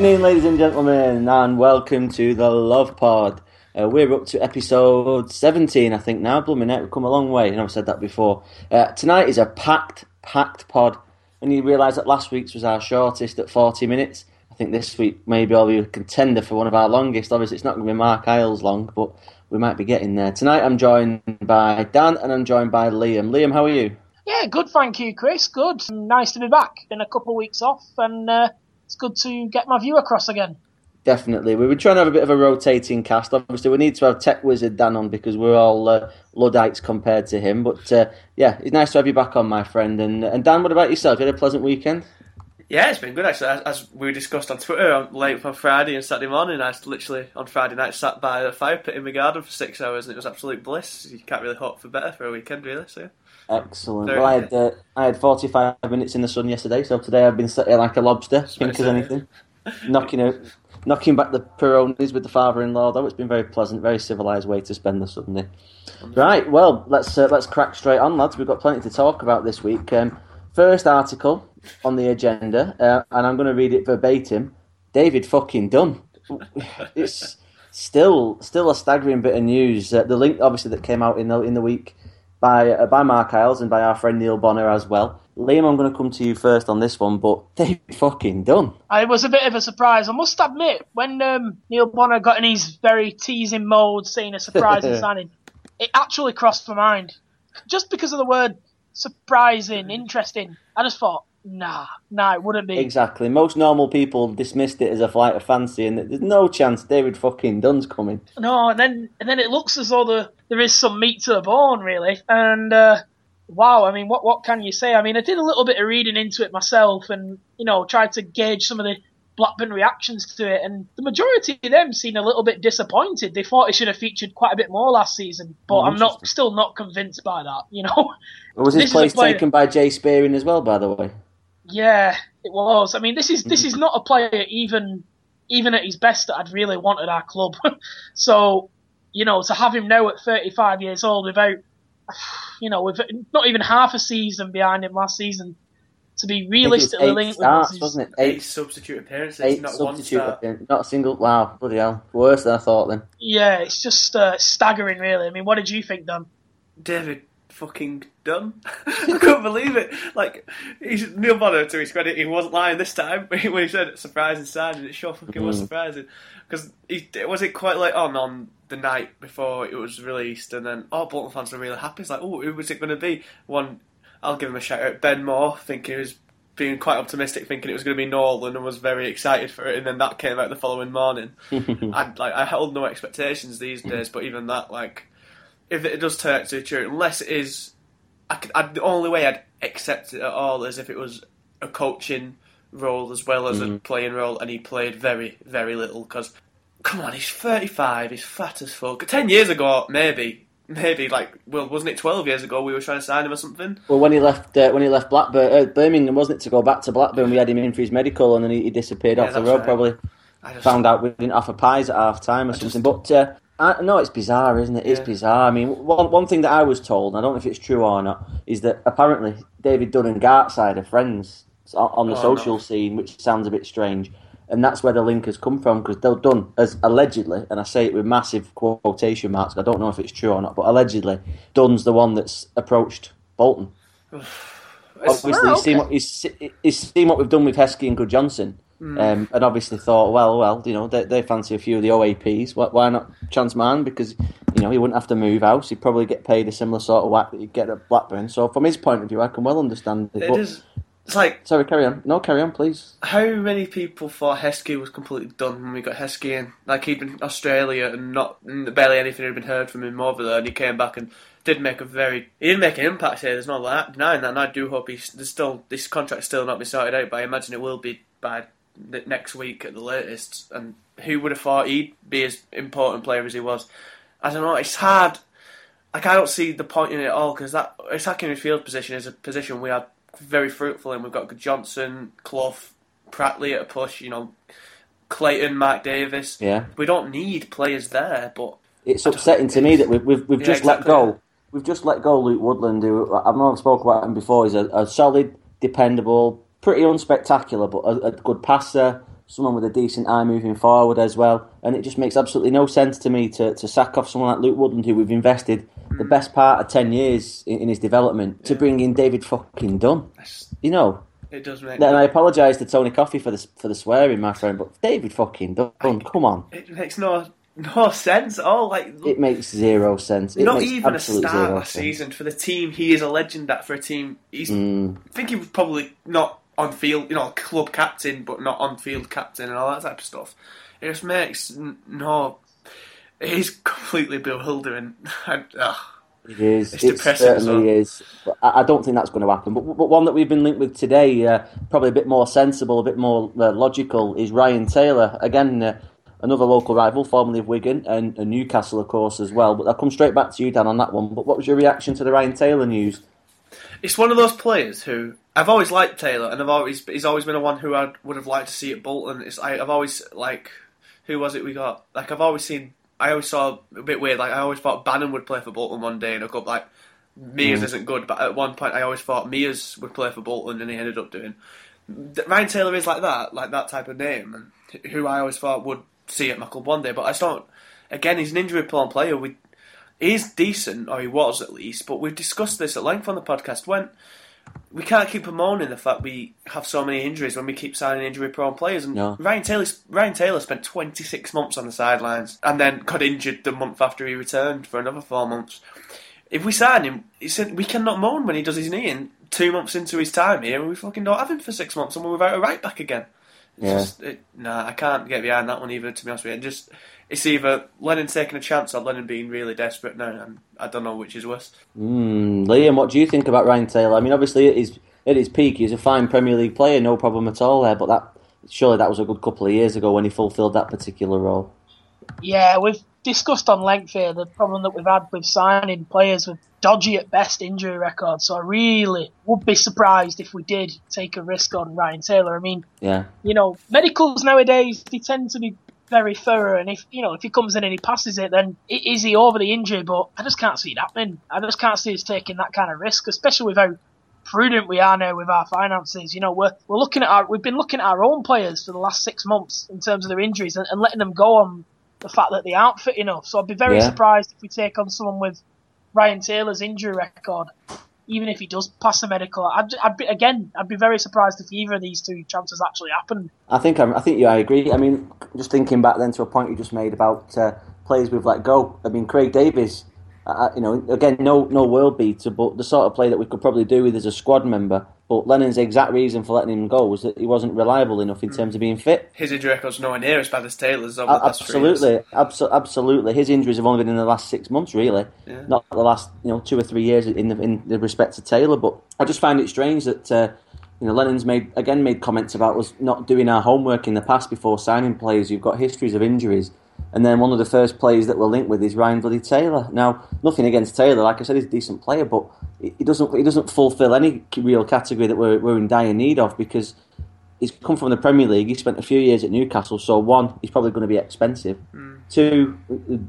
Evening, ladies and gentlemen, and welcome to the Love Pod. Uh, we're up to episode 17, I think, now. Blooming heck, we've come a long way, and I've said that before. Uh, tonight is a packed, packed pod, and you realise that last week's was our shortest at 40 minutes. I think this week maybe I'll be a contender for one of our longest. Obviously, it's not going to be Marc Iles long, but we might be getting there. Tonight I'm joined by Dan, and I'm joined by Liam. Liam, how are you? Yeah, good, thank you, Chris. Good. Nice to be back. Been a couple of weeks off, and uh, it's good to get my view across again. Definitely. We were trying to have a bit of a rotating cast. Obviously, we need to have Tech Wizard Dan on because we're all uh, Luddites compared to him. But uh, yeah, it's nice to have you back on, my friend. And, and Dan, what about yourself? You had a pleasant weekend? Yeah, it's been good actually. As, as we discussed on Twitter, late on Friday and Saturday morning, I literally on Friday night sat by the fire pit in my garden for six hours, and it was absolute bliss. You can't really hope for better for a weekend, really. So. Excellent. Well, I had uh, I had forty five minutes in the sun yesterday, so today I've been sitting like a lobster, pink as anything, knocking out knocking back the Peronis with the father-in-law. Though it's been very pleasant, very civilized way to spend the Sunday. Right, well, let's uh, let's crack straight on, lads. We've got plenty to talk about this week. Um, first article on the agenda, uh, and I'm going to read it verbatim. David fucking Dunn. It's still still a staggering bit of news. Uh, the link, obviously, that came out in the in the week by uh, by Marc Iles and by our friend Neil Bonner as well. Liam, I'm going to come to you first on this one, but they fucking done. It was a bit of a surprise. I must admit, when um, Neil Bonner got in his very teasing mode, saying a surprising signing, it actually crossed my mind. Just because of the word surprising, interesting, I just thought, nah, nah, it wouldn't be. Exactly. Most normal people dismissed it as a flight of fancy, and there's no chance David fucking Dunn's coming. No, and then and then it looks as though the, there is some meat to the bone, really. And uh, wow, I mean, what what can you say? I mean, I did a little bit of reading into it myself, and you know, tried to gauge some of the Blackburn reactions to it, and the majority of them seemed a little bit disappointed. They thought it should have featured quite a bit more last season, but oh, I'm not still not convinced by that. You know, well, was his place taken by Jay Spearing as well? By the way, yeah, it was. I mean, this is this is not a player even even at his best that I'd really wanted our club. so, you know, to have him now at 35 years old without, you know, with not even half a season behind him last season, to be realistically linked starts, with wasn't it? Eight, eight substitute appearances, eight not substitute appearances, not a single. Wow, bloody hell, worse than I thought. Then yeah, it's just uh, staggering, really. I mean, what did you think, Dan? David fucking Dunn. I couldn't believe it. Like he's Neil Bonner to his credit, he wasn't lying this time when he said surprising signing. It sure fucking was mm. surprising because it was it quite late on on the night before it was released, and then oh, Bolton fans were really happy. It's like, oh, who was it going to be? One I'll give him a shout out. Ben Moore, thinking he was being quite optimistic, thinking it was going to be Nolan, and was very excited for it. And then that came out the following morning. I like I held no expectations these days, but even that, like, if it does turn out to be true, unless it is, I could, I'd, the only way I'd accept it at all is if it was a coaching role as well as mm-hmm. a playing role, and he played very, very little. Because, come on, he's 35, he's fat as fuck. Ten years ago, maybe maybe like well wasn't it 12 years ago we were trying to sign him or something well when he left uh, when he left Blackburn uh, Birmingham wasn't it to go back to Blackburn we had him in for his medical and then he, he disappeared yeah, off the road right. probably just... found out we didn't offer pies at half time or I something just... but uh, I, no, it's bizarre, isn't it? It's yeah. bizarre. I mean, one one thing that I was told, I don't know if it's true or not, is that apparently David Dunn and Gartside are friends on the oh, social no. scene, which sounds a bit strange and that's where the link has come from because they're done as allegedly, and I say it with massive quotation marks. I don't know if it's true or not, but allegedly, Dunn's the one that's approached Bolton. obviously, oh, he's, seen what, he's, he's seen what we've done with Heskey and Gudjohnsen, mm. um, and obviously thought, well, well, you know, they, they fancy a few of the OAPs. Why, why not Chance Man? Because you know he wouldn't have to move house. He'd probably get paid a similar sort of whack that you'd get at Blackburn. So from his point of view, I can well understand it. But, is it's like sorry, carry on. No, carry on, please. How many people thought Heskey was completely done when we got Heskey in? Like he'd been in Australia and not barely anything had been heard from him over there, and he came back and did make a very he did make an impact here. There's no denying that, and I do hope he's there's still this contract's still not been sorted out, but I imagine it will be by next week at the latest. And who would have thought he'd be as important player as he was? I don't know. It's hard. Like I don't see the point in it at all because that attacking midfield position is a position we are very fruitful in. we've got Johnson, Clough, Pratley at a push, you know, Clayton, Mark Davies. Yeah. We don't need players there, but it's upsetting to me that we've we've, we've yeah, just exactly. let go. We've just let go Luke Woodland, who I've not spoken about him before. He's a, a solid, dependable, pretty unspectacular, but a, a, good passer, someone with a decent eye moving forward as well. And it just makes absolutely no sense to me to, to sack off someone like Luke Woodland, who we've invested the best part of 10 years in, in his development, yeah. to bring in David fucking Dunn. You know? It does make. And I apologise to Tony Coffey for the for the swearing, my friend, but David fucking Dunn, come on. It makes no no sense at all. Like it makes zero sense. It not even a start last sense. season for the team. He is a legend at for a team. He's. Mm. I think he was probably not on field, you know, club captain, but not on field captain and all that type of stuff. It just makes no. It is completely bewildering. It is. It's it certainly well. is. But I don't think that's going to happen. But, but one that we've been linked with today, uh, probably a bit more sensible, a bit more uh, logical, is Ryan Taylor. Again, uh, another local rival, formerly of Wigan, and, and, Newcastle, of course, as well. But I'll come straight back to you, Dan, on that one. But what was your reaction to the Ryan Taylor news? It's one of those players who I've always liked Taylor, and I've always he's always been a one who I would have liked to see at Bolton. It's I, have always like who was it we got? Like I've always seen. I always saw a bit weird. Like I always thought Bannon would play for Bolton one day in a cup. Like Mears mm. isn't good, but at one point I always thought Mears would play for Bolton, and he ended up doing. Ryan Taylor is like that, like that type of name, and who I always thought would see at my club one day. But I don't. Again, he's an injury-prone player. We he's decent, or he was at least. But we've discussed this at length on the podcast. When we can't keep bemoaning the fact we have so many injuries when we keep signing injury-prone players. And no. Ryan Taylor, Ryan Taylor spent 26 months on the sidelines and then got injured the month after he returned for another four months. If we sign him, we cannot moan when he does his knee in two months into his time here, and we fucking don't have him for six months, and we're without a right back again. Yeah. Just, it, nah, I can't get behind that one either. To be honest with you, just it's either Lennon taking a chance or Lennon being really desperate now, and I don't know which is worse. Mm, Liam, what do you think about Ryan Taylor? I mean, obviously at his at his peak, he's a fine Premier League player, no problem at all there. But that surely that was a good couple of years ago when he fulfilled that particular role. Yeah, we've discussed on length here the problem that we've had with signing players with dodgy at best injury records. So I really would be surprised if we did take a risk on Ryan Taylor. I mean, yeah, you know, medicals nowadays they tend to be very thorough, and if you know if he comes in and he passes it, then is he over the injury? But I just can't see it happening. I just can't see us taking that kind of risk, especially with how prudent we are now with our finances. You know, we're we're looking at our we've been looking at our own players for the last six months in terms of their injuries and, and letting them go on the fact that they aren't fit enough. So I'd be very yeah. surprised if we take on someone with Ryan Taylor's injury record, even if he does pass a medical. I'd, I'd be again, I'd be very surprised if either of these two chances actually happened. I think I'm, I think yeah, I agree. I mean, just thinking back then to a point you just made about uh, players we've let go. I mean, Craig Davies. Uh, you know, again, no no world beater, but the sort of play that we could probably do with as a squad member but Lennon's exact reason for letting him go was that he wasn't reliable enough in terms of being fit. His injury record's nowhere near as bad as Taylor's. Over absolutely, abso- absolutely. His injuries have only been in the last six months, really, yeah. not the last you know two or three years in the, in the respect to Taylor. But I just find it strange that uh, you know Lennon's made again made comments about us not doing our homework in the past before signing players who've got histories of injuries and then one of the first players that we're linked with is Ryan Bloody Taylor. Now, nothing against Taylor, like I said, he's a decent player, but he doesn't he doesn't fulfil any real category that we're, we're in dire need of because he's come from the Premier League. He spent a few years at Newcastle, so one, he's probably going to be expensive. Mm. Two,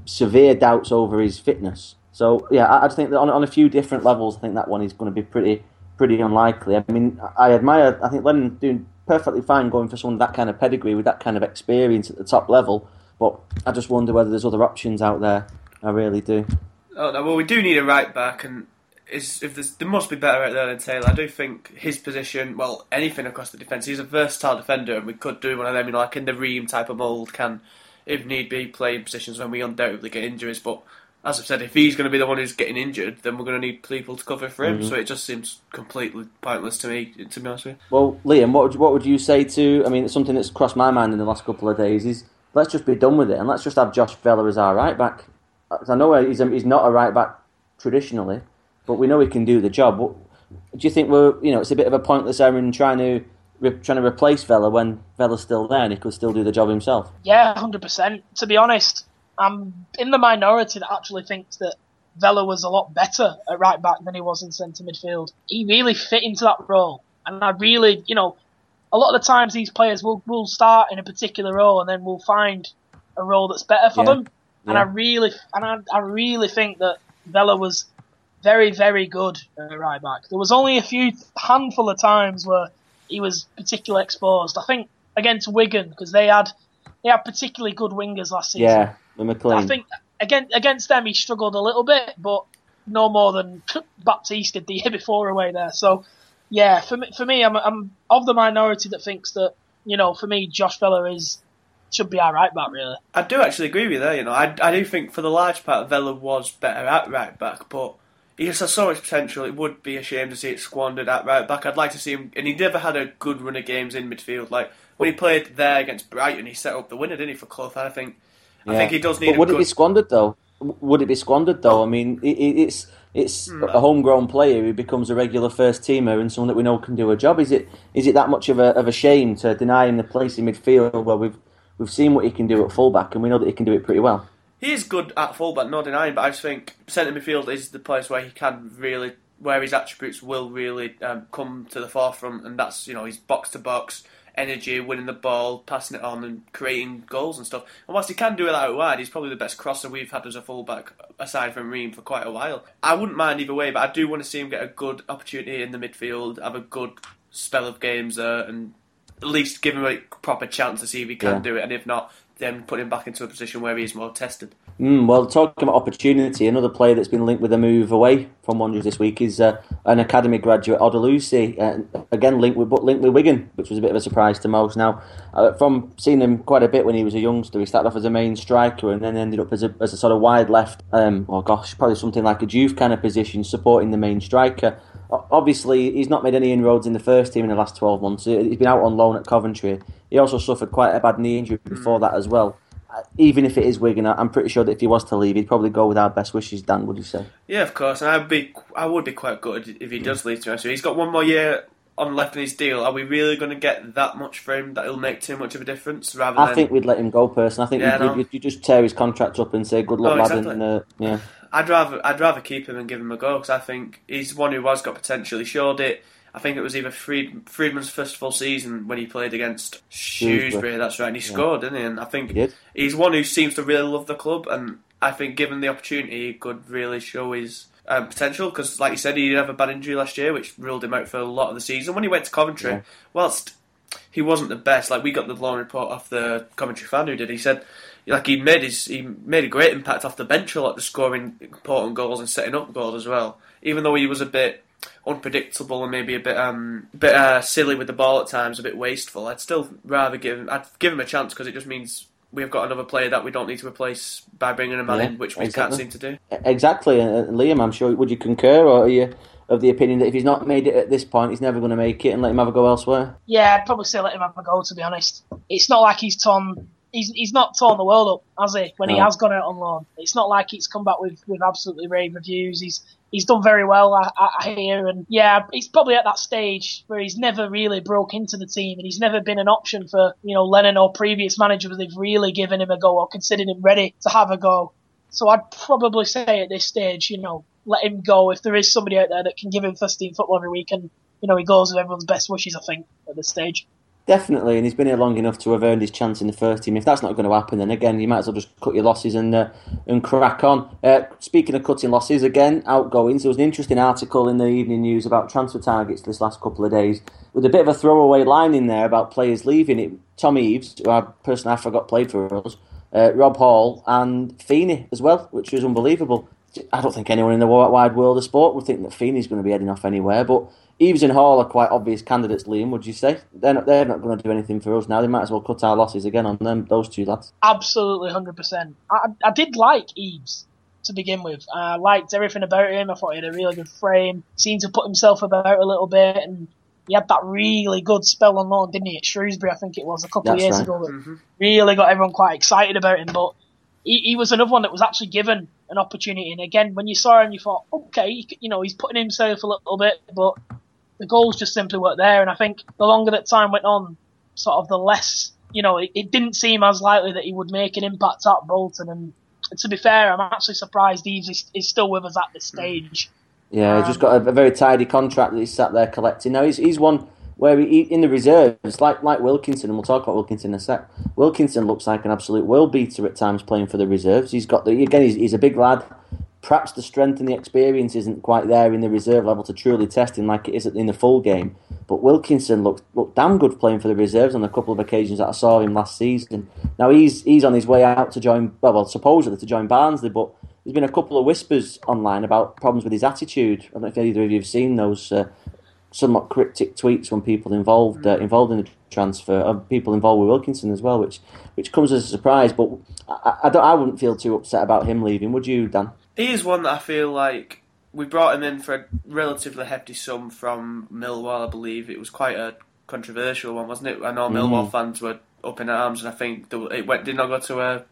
severe doubts over his fitness. So yeah, I, I think that on, on a few different levels, I think that one is going to be pretty pretty unlikely. I mean, I admire. I think Lennon doing perfectly fine going for someone with that kind of pedigree with that kind of experience at the top level. But I just wonder whether there's other options out there. I really do. Oh no, well we do need a right back, and is if there's, there must be better out there than Taylor. I do think his position, well, anything across the defence, he's a versatile defender, and we could do one of them, you know, like in the Ream type of mould, can, if need be, play in positions when we undoubtedly get injuries. But as I've said, if he's going to be the one who's getting injured, then we're going to need people to cover for him. Mm-hmm. So it just seems completely pointless to me, to be honest with you. Well, Liam, what would, what would you say to? I mean, it's something that's crossed my mind in the last couple of days is let's just be done with it and let's just have Josh Vela as our right back. I know he's, he's not a right back traditionally, but we know he can do the job. do you think we're you know it's a bit of a pointless errand trying to trying to replace Vela when Vela's still there and he could still do the job himself? Yeah, hundred percent. To be honest, I'm in the minority that actually thinks that Vela was a lot better at right back than he was in centre midfield. He really fit into that role, and I really, you know, a lot of the times these players will will start in a particular role and then we'll find a role that's better for yeah. them. And yeah. I really and I, I really think that Vela was very very good at right back. There was only a few handful of times where he was particularly exposed. I think against Wigan because they had they had particularly good wingers last season. Yeah, the McLean. I think against against them he struggled a little bit, but no more than Baptiste did the year before away there. So yeah, for me, for me, I'm I'm of the minority that thinks that you know, for me, Josh Vela is should be our right back, really. I do actually agree with you there. You know, I, I do think for the large part, Vela was better at right back, but he just has so much potential. It would be a shame to see it squandered at right back. I'd like to see him, and he never had a good run of games in midfield. Like when he played there against Brighton, he set up the winner, didn't he, for Clough? I think, yeah. I think he does need. But would it be squandered though? Would it be squandered though? I mean, it, it's it's mm. a homegrown player who becomes a regular first teamer and someone that we know can do a job. Is it is it that much of a of a shame to deny him the place in midfield where we've we've seen what he can do at fullback and we know that he can do it pretty well? He is good at fullback, no denying, but I just think centre midfield is the place where he can really where his attributes will really um, come to the forefront, and that's you know his box to box energy, winning the ball, passing it on, and creating goals and stuff. And whilst he can do it out wide, he's probably the best crosser we've had as a fullback, aside from Ream, for quite a while. I wouldn't mind either way, but I do want to see him get a good opportunity in the midfield, have a good spell of games there, and at least give him a proper chance to see if he can yeah. do it. And if not, then put him back into a position where he's more tested. Mm, well, talking about opportunity, another player that's been linked with a move away from Wanderers this week is uh, an academy graduate, Odelusi, uh, again linked with linked with Wigan, which was a bit of a surprise to most. Now, uh, from seeing him quite a bit when he was a youngster, he started off as a main striker and then ended up as a, as a sort of wide left, um, oh gosh, probably something like a Juve kind of position, supporting the main striker. Obviously, he's not made any inroads in the first team in the last 12 months. He's been out on loan at Coventry. He also suffered quite a bad knee injury before that as well even if it is Wigan, I'm pretty sure that if he was to leave, he'd probably go with our best wishes. Dan, would you say? Yeah, of course. And I'd be, I would be quite good if he does leave. To us. He's got one more year on left in his deal. Are we really going to get that much for him that it'll make too much of a difference? Rather, I than... think we'd let him go. Person, I think yeah, you, you, just tear his contract up and say good luck, oh, lad. Exactly. And, uh, yeah, I'd rather, I'd rather keep him and give him a go because I think he's one who has got potential. He showed it I think it was either Fried, Freedman's first full season when he played against Shrewsbury. That's right, and he yeah. scored, didn't he? And I think he he's one who seems to really love the club, and I think given the opportunity, he could really show his um, potential. Because, like you said, he did have a bad injury last year, which ruled him out for a lot of the season. When he went to Coventry, yeah. whilst he wasn't the best, like we got the long report off the Coventry fan who did. He said like he made his he made a great impact off the bench a lot, the scoring important goals and setting up goals as well. Even though he was a bit unpredictable and maybe a bit um bit uh, silly with the ball at times, a bit wasteful. I'd still rather give him, I'd give him a chance because it just means we've got another player that we don't need to replace by bringing a man yeah, in, which we exactly. can't seem to do. Exactly, uh, Liam. I'm sure. Would you concur, or are you of the opinion that if he's not made it at this point, he's never going to make it, and let him have a go elsewhere? Yeah, I'd probably say let him have a go. To be honest, it's not like he's torn. He's, he's not torn the world up, has he? When no. he has gone out on loan, it's not like he's come back with, with absolutely rave reviews. He's he's done very well, I, I, hear. And yeah, he's probably at that stage where he's never really broke into the team and he's never been an option for, you know, Lennon or previous managers. They've really given him a go or considered him ready to have a go. So I'd probably say at this stage, you know, let him go if there is somebody out there that can give him first team football every week and, you know, he goes with everyone's best wishes, I think, at this stage. Definitely, and he's been here long enough to have earned his chance in the first team. If that's not going to happen, then again, you might as well just cut your losses and uh, and crack on. Uh, speaking of cutting losses, again, outgoings, there was an interesting article in the evening news about transfer targets this last couple of days, with a bit of a throwaway line in there about players leaving. It Tom Eaves, who I personally I forgot played for us, uh, Rob Hall, and Feeney as well, which was unbelievable. I don't think anyone in the wide world of sport would think that Feeney's going to be heading off anywhere, but Eaves and Hall are quite obvious candidates, Liam, would you say? They're not, they're not going to do anything for us now. They might as well cut our losses again on them, those two lads. Absolutely, 100%. I, I did like Eaves to begin with. I liked everything about him. I thought he had a really good frame. Seemed to put himself about a little bit, and he had that really good spell on loan, didn't he, at Shrewsbury, I think it was, a couple That's of years right. ago. That mm-hmm. really got everyone quite excited about him, but he, he was another one that was actually given an opportunity. And again, when you saw him, you thought, okay, you know, he's putting himself a little bit, but the goals just simply weren't there. And I think the longer that time went on, sort of the less, you know, it, it didn't seem as likely that he would make an impact at Bolton. And to be fair, I'm actually surprised Eaves is, is still with us at this stage. Yeah, um, he's just got a, a, very tidy contract that he's sat there collecting. Now he's he's one where he, in the reserves, like like Wilkinson, and we'll talk about Wilkinson in a sec. Wilkinson looks like an absolute world beater at times playing for the reserves. He's got the again, he's, he's a big lad perhaps the strength and the experience isn't quite there in the reserve level to truly test him like it is in the full game. But Wilkinson looked looked damn good playing for the reserves on a couple of occasions that I saw him last season. Now he's he's on his way out to join well, well supposedly to join Barnsley, but there's been a couple of whispers online about problems with his attitude. I don't know if either of you have seen those uh, somewhat cryptic tweets from people involved uh, involved in the transfer, of people involved with Wilkinson as well, which which comes as a surprise. But I, I, I wouldn't feel too upset about him leaving, would you, Dan? He is one that I feel like we brought him in for a relatively hefty sum from Millwall. I believe it was quite a controversial one, wasn't it? I know Millwall mm. fans were up in arms, and I think it went did not go to a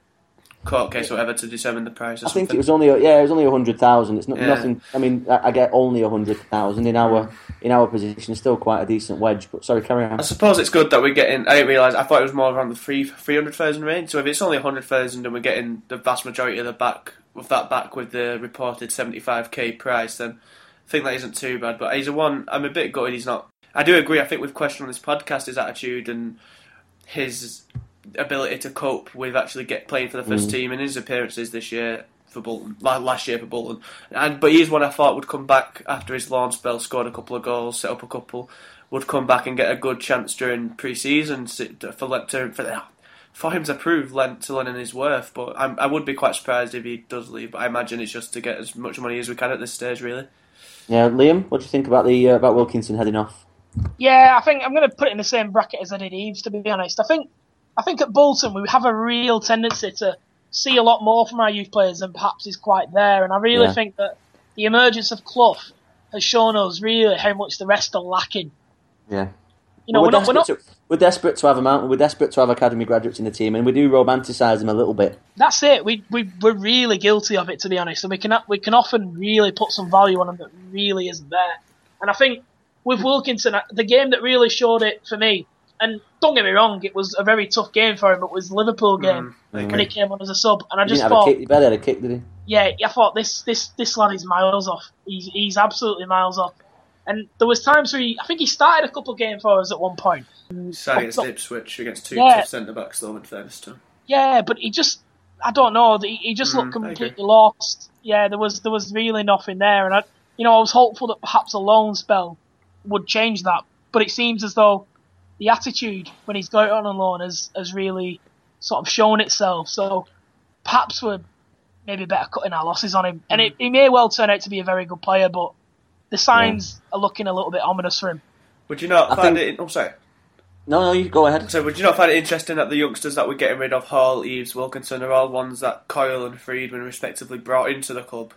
court case or whatever to determine the price. I something. think it was only yeah, it was only a hundred thousand. It's not, yeah. nothing. I mean, I, I get only a hundred thousand in our in our position. Still quite a decent wedge. But sorry, carry on. I suppose it's good that we're getting. I didn't realise. I thought it was more around the three three hundred thousand range. So if it's only a hundred thousand and we're getting the vast majority of the back with that back with the reported seventy five k price, then I think that isn't too bad. But he's a one. I'm a bit gutted. He's not. I do agree. I think we've questioned on this podcast his attitude and his ability to cope with actually get playing for the first mm. team in his appearances this year for Bolton, last year for Bolton. And but he's one I thought would come back after his loan spell, scored a couple of goals, set up a couple, would come back and get a good chance during pre-season for to, for for him to prove to Lennon his worth. But I'm, i would be quite surprised if he does leave. But I imagine it's just to get as much money as we can at this stage, really. Yeah, Liam, what do you think about the uh, about Wilkinson heading off? Yeah, I think I'm going to put it in the same bracket as I did Eaves. To be honest, I think I think at Bolton we have a real tendency to see a lot more from our youth players than perhaps is quite there, and I really yeah. think that the emergence of Clough has shown us really how much the rest are lacking. Yeah. You know, well, we're, we're, not, we're, not, to, we're, desperate to have a mountain. We're desperate to have academy graduates in the team, and we do romanticise them a little bit. That's it. We we we're really guilty of it, to be honest, and we can we can often really put some value on them that really isn't there. And I think with Wilkinson, uh, the game that really showed it for me and don't get me wrong, it was a very tough game for him. It was Liverpool mm, game mm, when he came on as a sub, and I just thought he better had a kick, did he? Yeah, I thought this this this lad is miles off. He's he's absolutely miles off. And there was times where he, I think he started a couple of games for us at one point. Started against Ipswich against two yeah. centre backs though in fairness to Yeah, but he just I don't know. He, he just mm, looked completely lost. Yeah, there was there was really nothing there, and I you know I was hopeful that perhaps a loan spell would change that, but it seems as though the attitude when he's got on loan has, has really sort of shown itself. So perhaps we're maybe better cutting our losses on him. And it, he may well turn out to be a very good player, but the signs yeah. are looking a little bit ominous for him. Would you not I find think... it? Oh, sorry. No, no, you go ahead. So, would you not find it interesting that the youngsters that we're getting rid of, Hall, Eaves, Wilkinson, are all ones that Coyle and Freedman respectively brought into the club,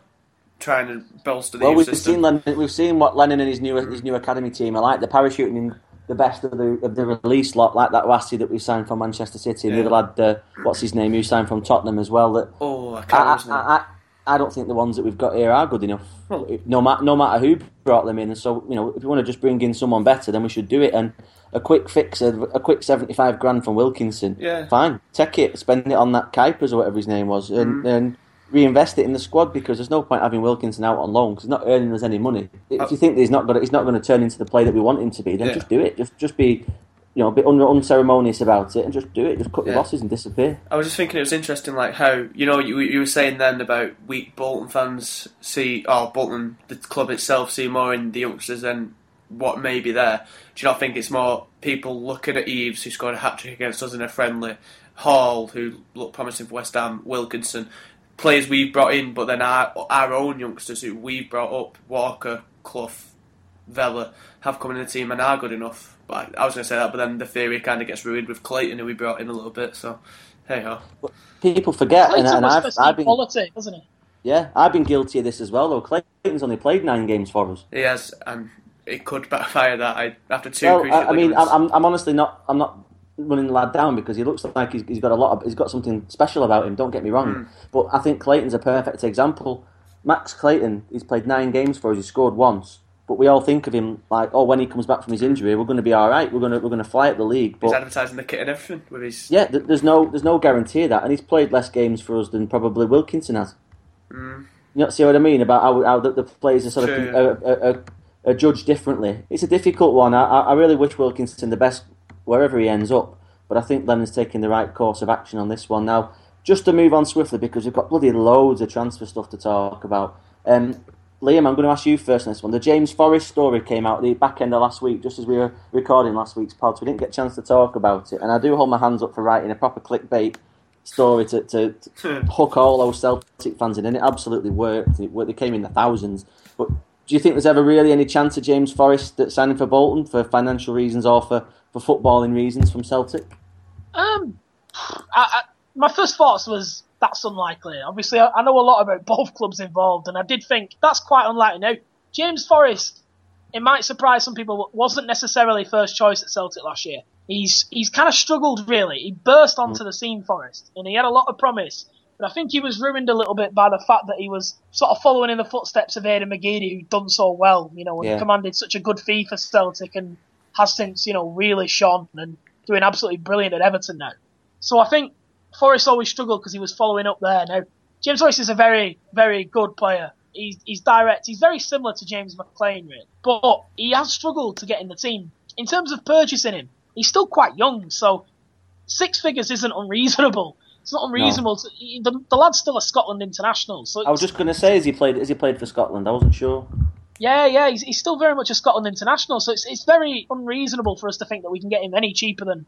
trying to bolster the well, we've system? Seen Lennon, we've seen what Lennon and his new his new academy team are like. They're parachuting the best of the of the release lot, like that Lassie that we signed from Manchester City, and yeah. the other lad, uh, what's his name, who signed from Tottenham as well. That oh, I can't. I, I, I, I, don't think the ones that we've got here are good enough. Well, no matter no matter who brought them in, and so you know, if you want to just bring in someone better, then we should do it. And a quick fix, a, a quick seventy five grand from Wilkinson, yeah, fine, take it, spend it on that Kuipers or whatever his name was, and, mm. and reinvest it in the squad because there's no point having Wilkinson out on loan because he's not earning us any money. If uh, you think that he's not going, he's not going to turn into the player that we want him to be, then yeah. just do it. Just just be, you know, a bit un- unceremonious about it and just do it. Just cut yeah. your losses and disappear. I was just thinking it was interesting, like how you know you you were saying then about weak Bolton fans see, oh Bolton the club itself see more in the youngsters than what may be there. Do you not think it's more people looking at Eaves who scored a hat trick against us in a friendly? Hall, who looked promising for West Ham, Wilkinson, players we've brought in, but then our our own youngsters who we've brought up, Walker, Clough, Vela, have come in the team and are good enough. But I was going to say that, but then the theory kind of gets ruined with Clayton, who we brought in a little bit. So, hey ho. People forget, Clayton and, and I've, I've been quality, wasn't he? Yeah, I've been guilty of this as well. Though Clayton's only played nine games for us. He has, and it could backfire that. I after two. Well, I, I mean, I'm, I'm honestly not. I'm not running the lad down because he looks like he's, he's got a lot of he's got something special about him. Don't get me wrong, mm. but I think Clayton's a perfect example. Max Clayton, he's played nine games for us. He scored once, but we all think of him like, oh, when he comes back from his injury, we're going to be all right. We're going to we're going to fly up the league. But he's advertising the kit and everything with his. Yeah, there's no there's no guarantee of that, and he's played less games for us than probably Wilkinson has. Mm. You know, see what I mean about how, how the, the players are sort True. of are, are, are, judged differently. It's a difficult one. I, I really wish Wilkinson the best wherever he ends up but I think Lennon's taking the right course of action on this one. Now, just to move on swiftly because we've got bloody loads of transfer stuff to talk about. Um, Liam, I'm going to ask you first on this one. The James Forrest story came out the back end of last week, just as we were recording last week's pod, so we didn't get a chance to talk about it. And I do hold my hands up for writing a proper clickbait story to, to, to hook all those Celtic fans in, and it absolutely worked. It, they came in the thousands. But do you think there's ever really any chance of James Forrest signing for Bolton for financial reasons or for, for footballing reasons from Celtic? Um, I, I, my first thoughts was that's unlikely. Obviously, I, I know a lot about both clubs involved, and I did think that's quite unlikely. Now, James Forrest, it might surprise some people, wasn't necessarily first choice at Celtic last year. He's he's kind of struggled really. He burst onto the scene, Forrest, and he had a lot of promise. But I think he was ruined a little bit by the fact that he was sort of following in the footsteps of Aiden McGeady, who'd done so well, you know, and yeah. commanded such a good fee for Celtic and has since, you know, really shone and doing absolutely brilliant at Everton now. So I think Forrest always struggled because he was following up there. Now, James Forrest is a very, very good player. He's, he's direct. He's very similar to James McLean, really. But he has struggled to get in the team. In terms of purchasing him, he's still quite young, so six figures isn't unreasonable. It's not unreasonable. No. To, the, the lad's still a Scotland international. So I was just going to say, has he played? Has he played for Scotland? I wasn't sure. Yeah, yeah, he's, he's still very much a Scotland international. So it's it's very unreasonable for us to think that we can get him any cheaper than.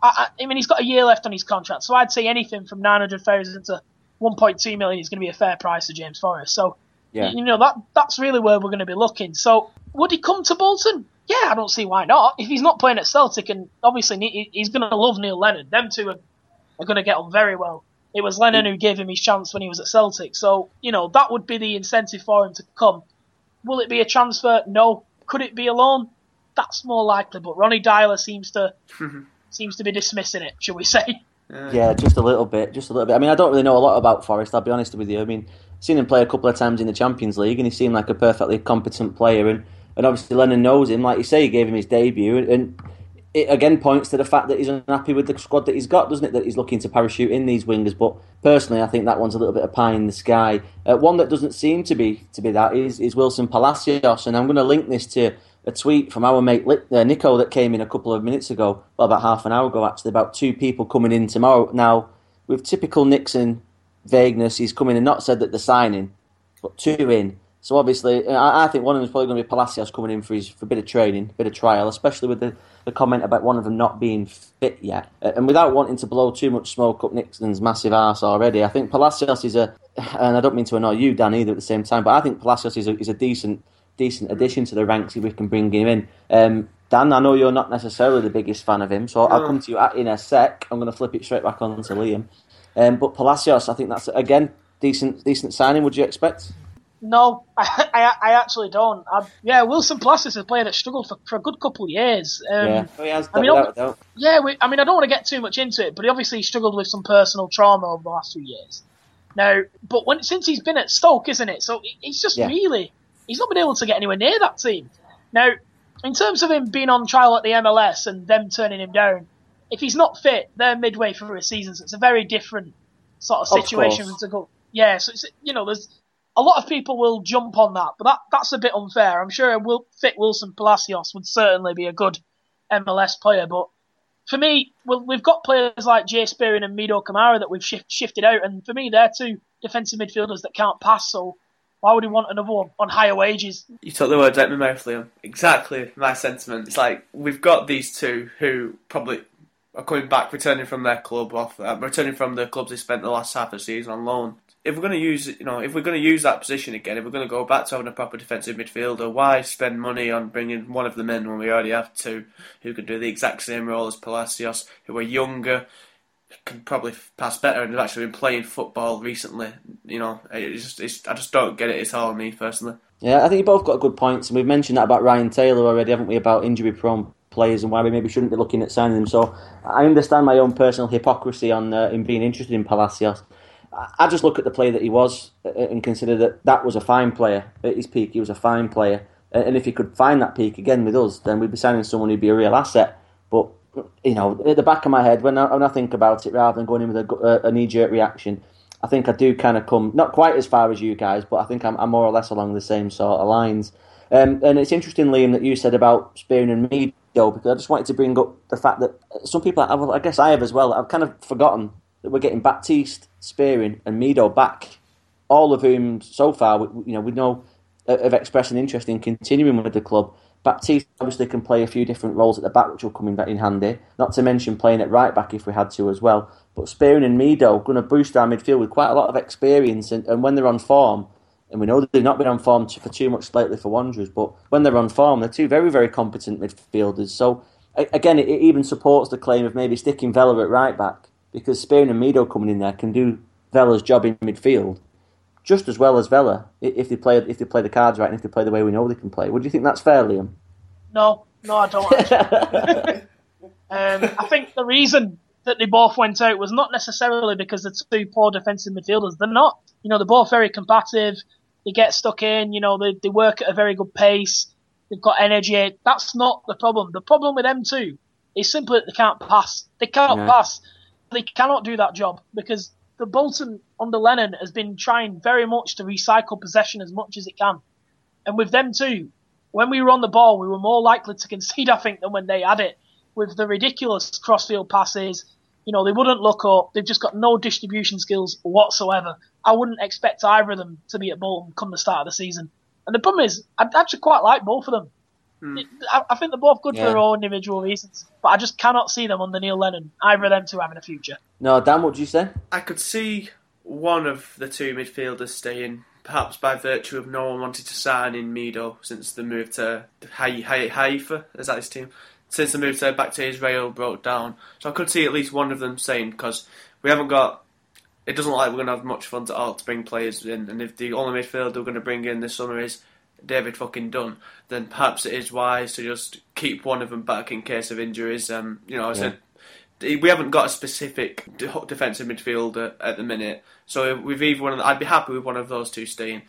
I, I mean, he's got a year left on his contract, so I'd say anything from nine hundred thousand to one point two million is going to be a fair price for James Forrest. So, yeah. you know that that's really where we're going to be looking. So, would he come to Bolton? yeah, I don't see why not. If he's not playing at Celtic, and obviously he's going to love Neil Lennon, them two are, are going to get on very well. It was Lennon who gave him his chance when he was at Celtic, so you know that would be the incentive for him to come. Will it be a transfer? No. Could it be a loan? That's more likely, but Ronny Deila seems to mm-hmm. seems to be dismissing it, shall we say? Yeah, just a little bit, just a little bit. I mean, I don't really know a lot about Forrest. I'll be honest with you. I mean, I've seen him play a couple of times in the Champions League, and he seemed like a perfectly competent player. And and obviously Lennon knows him. Like you say, he gave him his debut, and it again points to the fact that he's unhappy with the squad that he's got, doesn't it? That he's looking to parachute in these wingers. But personally, I think that one's a little bit of pie in the sky. Uh, one that doesn't seem to be to be that is, is Wilson Palacios, and I'm going to link this to a tweet from our mate uh, Nico that came in a couple of minutes ago, well, about half an hour ago actually, about two people coming in tomorrow. Now, with typical Nixon vagueness, he's coming and not said that they're signing, but two in. So obviously, I, I think one of them is probably going to be Palacios coming in for his for a bit of training, a bit of trial, especially with the, the comment about one of them not being fit yet. Uh, and without wanting to blow too much smoke up Nixon's massive arse already, I think Palacios is a, and I don't mean to annoy you, Dan, either at the same time, but I think Palacios is a, is a decent decent addition to the ranks if we can bring him in. Um, Dan, I know you're not necessarily the biggest fan of him, so I'll come to you in a sec. I'm going to flip it straight back on to Liam. Um, but Palacios, I think that's again decent decent signing. Would you expect? No, I, I, I actually don't. I, yeah, Wilson Palacios has played at struggled for, for a good couple of years. Um, yeah, oh, he has. I mean, yeah, we, I mean, I don't want to get too much into it, but he obviously struggled with some personal trauma over the last few years. Now, but when since he's been at Stoke, isn't it? So he's just yeah. really he's not been able to get anywhere near that team. Now, in terms of him being on trial at the MLS and them turning him down, if he's not fit, they're midway through a season, so it's a very different sort of situation of to go. Yeah, so it's you know there's a lot of people will jump on that, but that that's a bit unfair. I'm sure will fit Wilson Palacios would certainly be a good MLS player, but for me, we've got players like Jay Spearing and Medo Kamara that we've shift, shifted out, and for me, they're two defensive midfielders that can't pass. So why would he want another one on higher wages? You took the words out of my mouth, Liam. Exactly my sentiment. It's like we've got these two who probably are coming back, returning from their club, off uh, returning from the clubs they spent the last half of the season on loan if we're going to use, you know, if we're going to use that position again, if we're going to go back to having a proper defensive midfielder, why spend money on bringing one of them in when we already have two who can do the exact same role as Palacios, who are younger, can probably pass better, and have actually been playing football recently. You know, it's just, it's, I just don't get it. It's all me personally. Yeah, I think you both got good points, and we've mentioned that about Ryan Taylor already, haven't we? About injury-prone players and why we maybe shouldn't be looking at signing them. So I understand my own personal hypocrisy on uh, in being interested in Palacios. I just look at the player that he was uh, and consider that that was a fine player at his peak. He was a fine player, and if he could find that peak again with us, then we'd be signing someone who'd be a real asset. But you know, at the back of my head, when I, when I think about it, rather than going in with a, a knee jerk reaction, I think I do kind of come not quite as far as you guys, but I think I'm, I'm more or less along the same sort of lines. Um, and it's interesting, Liam, that you said about Spearing and Medo, because I just wanted to bring up the fact that some people, well, I guess I have as well, I've kind of forgotten that we're getting Baptiste, Spearing, and Medo back, all of whom so far, you know, we know have expressed an interest in continuing with the club. Baptiste obviously can play a few different roles at the back, which will come in, in handy. Not to mention playing at right back if we had to as well. But Spearing and Medo are going to boost our midfield with quite a lot of experience, and, and when they're on form, and we know they've not been on form for too much lately for Wanderers, but when they're on form, they're two very, very competent midfielders. So again, it, even supports the claim of maybe sticking Vela at right back because Spearing and Medo coming in there can do Vela's job in midfield just as well as Vela if they play if they play the cards right and if they play the way we know they can play. Would you think that's fair, Liam? No, no, I don't. um, I think the reason that they both went out was not necessarily because they're two poor defensive midfielders. They're not. You know, they're both very combative. They get stuck in. You know, they they work at a very good pace. They've got energy. That's not the problem. The problem with them two is simply that they can't pass. They cannot yeah. pass. They cannot do that job because the Bolton under Lennon has been trying very much to recycle possession as much as it can. And with them too, when we were on the ball, we were more likely to concede, I think, than when they had it. With the ridiculous crossfield passes, you know, they wouldn't look up. They've just got no distribution skills whatsoever. I wouldn't expect either of them to be at Bolton come the start of the season. And the problem is, I actually quite like both of them. Hmm. I, I, think they're both good yeah. for their own individual reasons, but I just cannot see them under Neil Lennon, either of them two having a future. No, Dan, what do you say? I could see one of the two midfielders staying, perhaps by virtue of no one wanted to sign in Medo since the move to Haifa, is that his team? Since the move to back to Israel broke down. So I could see at least one of them saying, because we haven't got it doesn't look like we're going to have much fun to all to bring players in. And if the only midfielder we're going to bring in this summer is David fucking Dunn, then perhaps it is wise to just keep one of them back in case of injuries. Um, you know, I yeah. said we haven't got a specific defensive midfielder at the minute, so we've either one. Of the, I'd be happy with one of those two staying.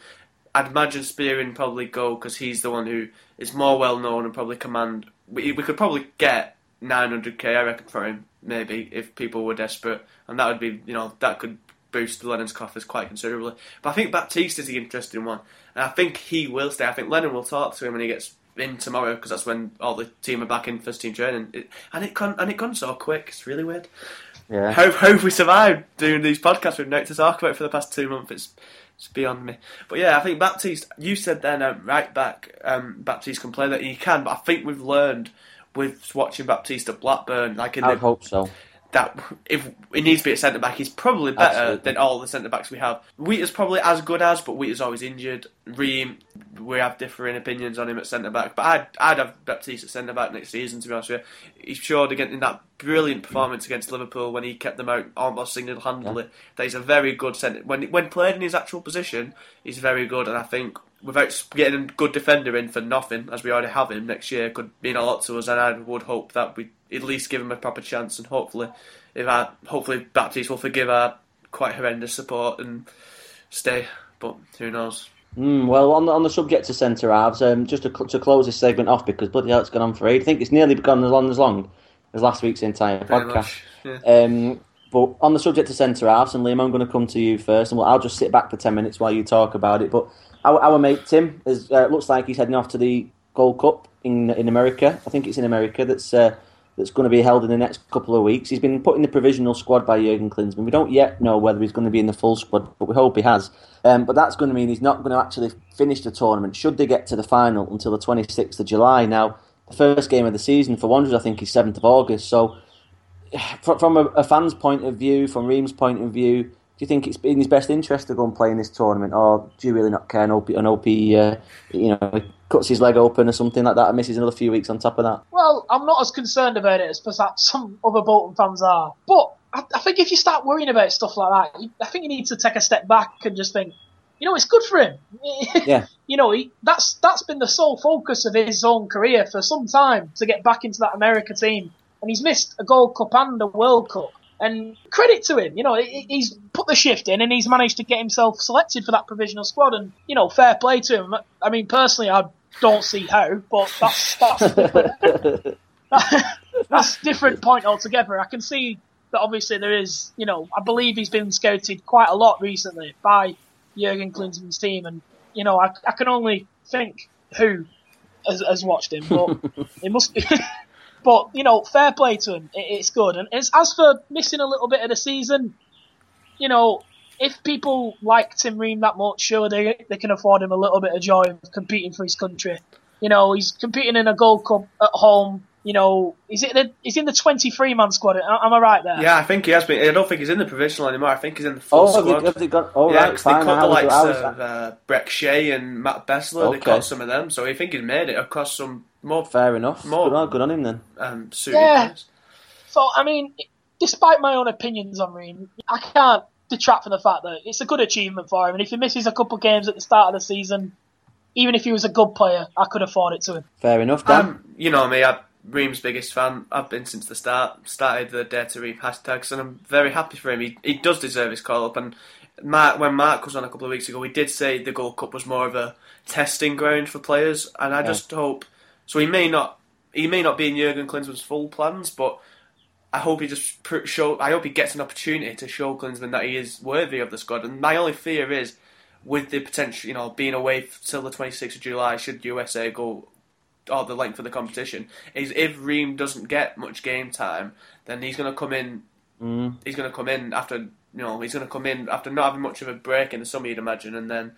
I'd imagine Spearing probably go because he's the one who is more well known and probably command. We, we could probably get 900k, I reckon, for him maybe if people were desperate, and that would be you know that could boost Lennon's coffers quite considerably. But I think Baptiste is the interesting one, and I think he will stay. I think Lennon will talk to him when he gets in tomorrow because that's when all the team are back in first team training. It, and it con- and it gone so quick. It's really weird. Yeah. Hope hope we survive doing these podcasts with Note to talk about for the past two months. It's it's beyond me. But yeah, I think Baptiste. You said then um, right back. Um, Baptiste can play that he can, but I think we've learned with watching Baptiste at Blackburn. Like in I the, hope so that if it needs to be a centre back, he's probably better Absolutely. than all the centre backs we have. Wheater's probably as good as, but Wheater's always injured. Ream, we have differing opinions on him at centre back, but I'd I'd have Baptiste at centre back next season. To be honest with you, he showed again in that brilliant performance against Liverpool when he kept them out almost single handedly. Yeah. That he's a very good centre when when played in his actual position, he's very good, and I think without getting a good defender in for nothing, as we already have him next year, could mean a lot to us. And I would hope that we at least give him a proper chance, and hopefully, if our hopefully Baptiste will forgive our quite horrendous support and stay. But who knows? Mm, well, on the, on the subject of centre halves, um, just to, to close this segment off because bloody hell, it's gone on for eight. I think it's nearly gone as long as long as last week's entire Very podcast. yeah. um, but on the subject of centre halves, and Liam, I'm going to come to you first, and we'll, I'll just sit back for ten minutes while you talk about it. But our, our mate Tim is uh, looks like he's heading off to the Gold Cup in in America. I think it's in America. That's uh, that's going to be held in the next couple of weeks. He's been put in the provisional squad by Jurgen Klinsmann. We don't yet know whether he's going to be in the full squad, but we hope he has. Um, but that's going to mean he's not going to actually finish the tournament should they get to the final until the 26th of July. Now, the first game of the season for Wanderers, I think, is 7th of August. So, from a, a fan's point of view, from Ream's point of view, do you think it's in his best interest to go and play in this tournament, or do you really not care? An OP, an OP uh, you know, cuts his leg open or something like that and misses another few weeks on top of that. Well, I'm not as concerned about it as perhaps some other Bolton fans are. But I, I think if you start worrying about stuff like that, you, I think you need to take a step back and just think, you know, it's good for him. Yeah. you know, he, that's that's been the sole focus of his own career for some time to get back into that America team, and he's missed a Gold Cup and a World Cup. And credit to him, you know, he's put the shift in and he's managed to get himself selected for that provisional squad. And you know, fair play to him. I mean, personally, I don't see how, but that's that's different. that's different point altogether. I can see that obviously there is, you know, I believe he's been scouted quite a lot recently by Jurgen Klinsmann's team, and you know, I, I can only think who has, has watched him, but it must be But you know, fair play to him. It, it's good. And as, as for missing a little bit of the season, you know, if people like Tim Ream that much, sure they they can afford him a little bit of joy of competing for his country. You know, he's competing in a Gold Cup at home. You know, is it the, he's in the 23 man squad? Am I right there? Yeah, I think he has been. I don't think he's in the provisional anymore. I think he's in the full oh, squad. Have they, have they got, oh, yeah, right, fine. they cut the likes of uh, Brek Shea and Matt Besler. Okay. They cut some of them, so I think he's made it across some more. Fair enough. More, good, on, good on him then. Um, yeah. So I mean, despite my own opinions on Ream, I can't detract from the fact that it's a good achievement for him. And if he misses a couple of games at the start of the season, even if he was a good player, I could afford it to him. Fair enough, Dan. Um, you know me, I'm Ream's biggest fan. I've been since the start. Started the Dare to Ream hashtags, and I'm very happy for him. He, he does deserve his call up. And Mark, when Mark was on a couple of weeks ago, we did say the Gold Cup was more of a testing ground for players, and I yeah. just hope. So he may not, he may not be in Jurgen Klinsmann's full plans, but I hope he just show. I hope he gets an opportunity to show Klinsmann that he is worthy of the squad. And my only fear is, with the potential, you know, being away till the 26th of July, should USA go or the length of the competition, is if Ream doesn't get much game time, then he's going to come in. Mm. He's going to come in after you know he's going to come in after not having much of a break in the summer, you'd imagine, and then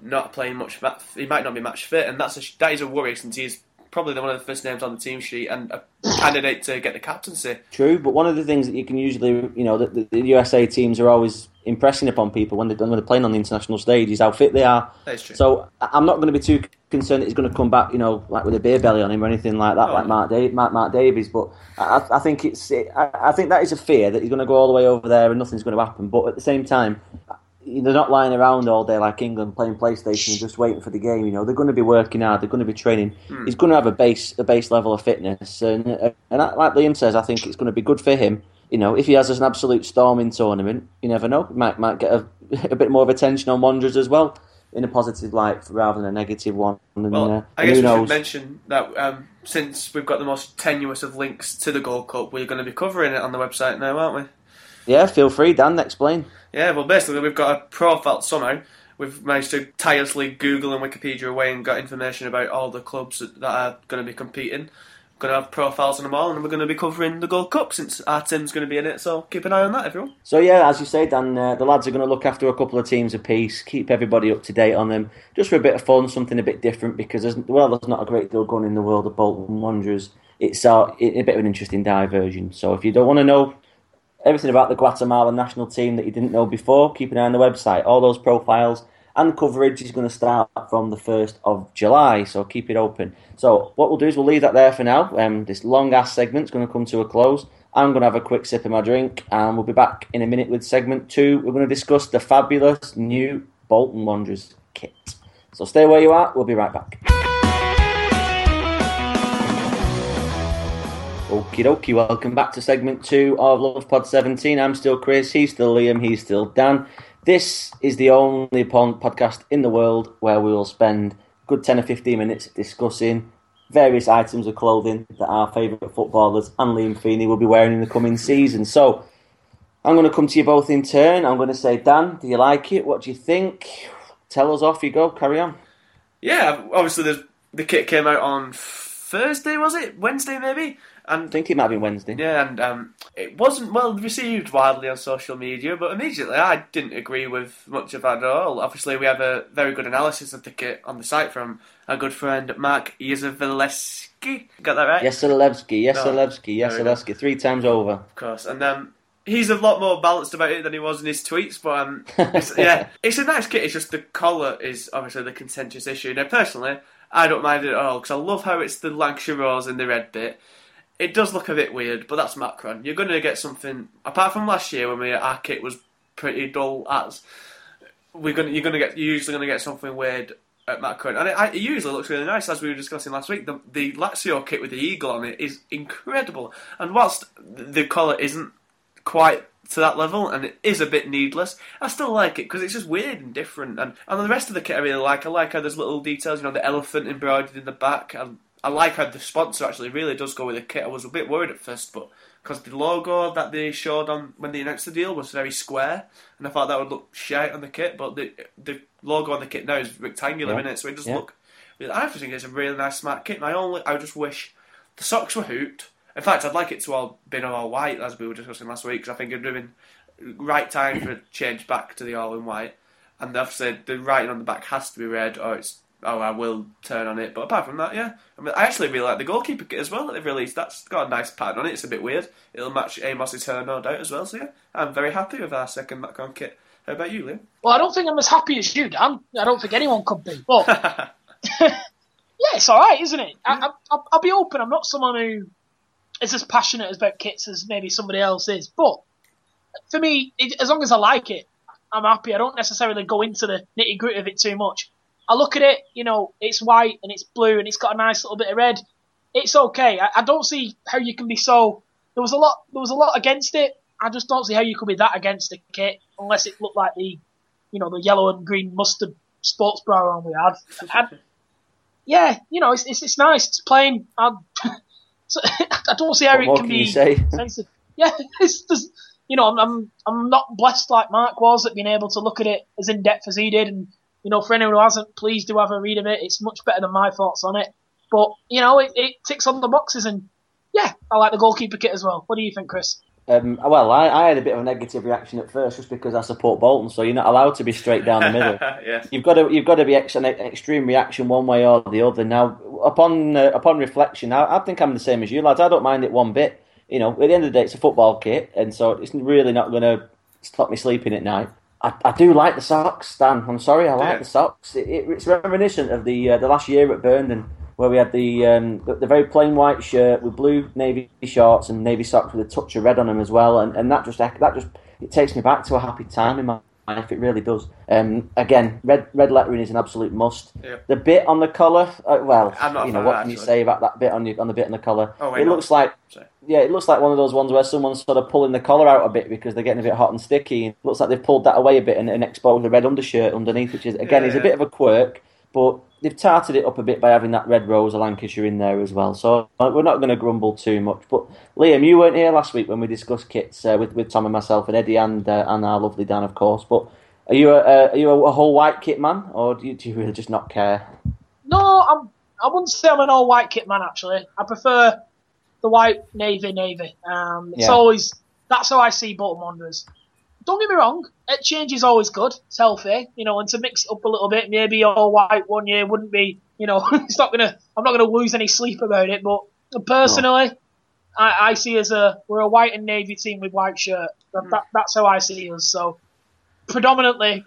not playing much. He might not be match fit, and that's a, that is a worry since he's probably one of the first names on the team sheet and a candidate to get the captaincy. True, but one of the things that you can usually, you know, the, the USA teams are always impressing upon people when they're, when they're playing on the international stage is how fit they are. That's true. So I'm not going to be too concerned that he's going to come back, you know, like with a beer belly on him or anything like that, oh, like Mark, da- Mark, Mark Davies. But I, I think it's, I, I think that is a fear that he's going to go all the way over there and nothing's going to happen. But at the same time, they're not lying around all day like England playing PlayStation and just waiting for the game. You know, they're going to be working hard. They're going to be training. Mm. He's going to have a base a base level of fitness, and and like Liam says, I think it's going to be good for him. You know, if he has an absolute storming tournament, you never know. He might might get a, a bit more of attention on Wanderers as well in a positive light rather than a negative one. And, well, uh, I guess we knows? should mention that um, since we've got the most tenuous of links to the Gold Cup, we're going to be covering it on the website now, aren't we? Yeah, feel free, Dan. Explain. Yeah, well, basically, we've got a profile somehow. We've managed to tirelessly Google and Wikipedia away and got information about all the clubs that are going to be competing. We're going to have profiles on them all, and we're going to be covering the Gold Cup since our team's going to be in it. So keep an eye on that, everyone. So yeah, as you say, Dan, uh, the lads are going to look after a couple of teams apiece, keep everybody up to date on them, just for a bit of fun, something a bit different. Because there's, well, there's not a great deal going in the world of Bolton Wanderers. It's uh, a bit of an interesting diversion. So if you don't want to know everything about the Guatemala national team that you didn't know before, keep an eye on the website. All those profiles and coverage is going to start from the 1st of July, so keep it open. So, what we'll do is we'll leave that there for now. Um, this long ass segment is going to come to a close. I'm going to have a quick sip of my drink, and we'll be back in a minute with segment two. We're going to discuss the fabulous new Bolton Wanderers kit. So, stay where you are, we'll be right back. Okie dokie, welcome back to segment two of Love Pod 17. I'm still Chris, he's still Liam, he's still Dan. This is the only podcast in the world where we will spend good 10 or 15 minutes discussing various items of clothing that our favourite footballers and Liam Feeney will be wearing in the coming season. So, I'm going to come to you both in turn. I'm going to say, Dan, do you like it? What do you think? Tell us off you go, carry on. Yeah, obviously the kit came out on Thursday, was it? Wednesday, maybe? And I think it might be Wednesday. Yeah, and um, it wasn't well received widely on social media, but immediately I didn't agree with much of that at all. Obviously, we have a very good analysis of the kit on the site from our good friend Mark Yazavaleski. Got that right? Yasalevsky, Yasalevsky, Yasalevsky, three times over. Of course, and um, he's a lot more balanced about it than he was in his tweets. But um, it's, yeah, it's a nice kit. It's just the collar is obviously the contentious issue. Now, personally, I don't mind it at all because I love how it's the Lancashire rose in the red bit it does look a bit weird, but that's Macron. You're going to get something apart from last year when we, our kit was pretty dull as. We're going to, you're going to get you're usually going to get something weird at Macron, and it, it, usually looks really nice as we were discussing last week. The, the Lazio kit with the eagle on it is incredible, and whilst the collar isn't quite to that level, and it is a bit needless. I still like it because it's just weird and different, and and the rest of the kit I really like. I like how there's little details, you know, the elephant embroidered in the back, and I like how the sponsor actually really does go with the kit. I was a bit worried at first, but because the logo that they showed on when they announced the deal was very square, and I thought that would look shite on the kit. But the the logo on the kit now is rectangular yeah. in it, so it does yeah. look. I just think it's a really nice smart kit. My only I just wish the socks were hooped In fact, I'd like it to all been all white, as we were discussing last week, because I think it'd have been right time for a change back to the all in white. And obviously, the writing on the back has to be red, or it's oh, I will turn on it. But apart from that, yeah, I, mean, I actually really like the goalkeeper kit as well that they've released. That's got a nice pattern on it. It's a bit weird. It'll match Amos's hair, no doubt, as well. So yeah, I'm very happy with our second Macron kit. How about you, Liam? Well, I don't think I'm as happy as you, Dan. I don't think anyone could be. But yeah, it's all right, isn't it? I, will be open. I'm not someone who is as passionate about kits as maybe somebody else is. But for me, it, as long as I like it, I'm happy. I don't necessarily go into the nitty gritty of it too much. I look at it, you know, it's white and it's blue and it's got a nice little bit of red. It's okay. I, I don't see how you can be so. There was a lot. There was a lot against it. I just don't see how you could be that against the kit unless it looked like the, you know, the yellow and green mustard sports bra on we had. had yeah, you know, it's, it's, it's nice. It's plain. I, um, so, I don't see how what it can, can be. Yeah, it's just, you know, I'm, I'm I'm not blessed like Mark was at being able to look at it as in depth as he did. And you know, for anyone who hasn't, please do have a read of it. It's much better than my thoughts on it. But you know, it, it ticks on the boxes, and yeah, I like the goalkeeper kit as well. What do you think, Chris? Um, well, I, I, had a bit of a negative reaction at first, just because I support Bolton, so you're not allowed to be straight down the middle. yes. You've got to you've got to be ex- an extreme reaction one way or the other. Now, upon uh, upon reflection, I, I, think I'm the same as you lads. I don't mind it one bit. You know, at the end of the day, it's a football kit, and so it's really not going to stop me sleeping at night. I, I do like the socks, Dan. I'm sorry, I like yeah. the socks. It, it, it's reminiscent of the uh, the last year at Burnden where we had the, um, the, the very plain white shirt with blue navy shorts and navy socks with a touch of red on them as well, and, and that just that just it takes me back to a happy time in my life. It really does. Um, again, red red lettering is an absolute must. Yep. The bit on the collar, uh, well, you know what can you say about that bit on the on the bit on the collar? Oh, it looks like Sorry. yeah, it looks like one of those ones where someone's sort of pulling the collar out a bit because they're getting a bit hot and sticky. It looks like they've pulled that away a bit and, and exposed the red undershirt underneath, which is again yeah, is a bit of a quirk, but they've tarted it up a bit by having that red rose of Lancashire in there as well. So we're not going to grumble too much. But Liam, you weren't here last week when we discussed kits uh, with with Tom and myself and Eddie and uh, and our lovely Dan, of course. But are you a, are you a, whole white kit man, or do you, do you really just not care? No, I'm. I wouldn't say I'm an all white kit man. Actually, I prefer the white navy navy. Um, it's yeah. always that's how I see Bolton Wanderers don't get me wrong, a change is always good. It's healthy, you know, and to mix it up a little bit, maybe all white one year wouldn't be, you know, it's not gonna, I'm not gonna lose any sleep about it. But personally, no. I, I see as a we're a white and navy team with white shirt. That, that, that's how I see us. So predominantly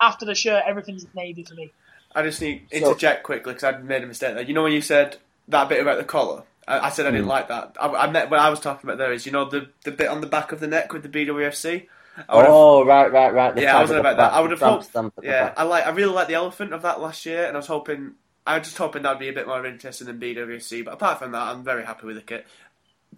after the shirt, everything's navy for me. I just need to interject so, quickly because I made a mistake there. You know when you said that bit about the collar. I, I said I didn't mm. like that. I, I meant what I was talking about there is you know the the bit on the back of the neck with the BWFC. Oh right, right, right. The yeah, I was about that. I would have hoped. Yeah, I like. I really like the elephant of that last year, and I was hoping. I was just hoping that'd be a bit more interesting than BWC. But apart from that, I'm very happy with the kit.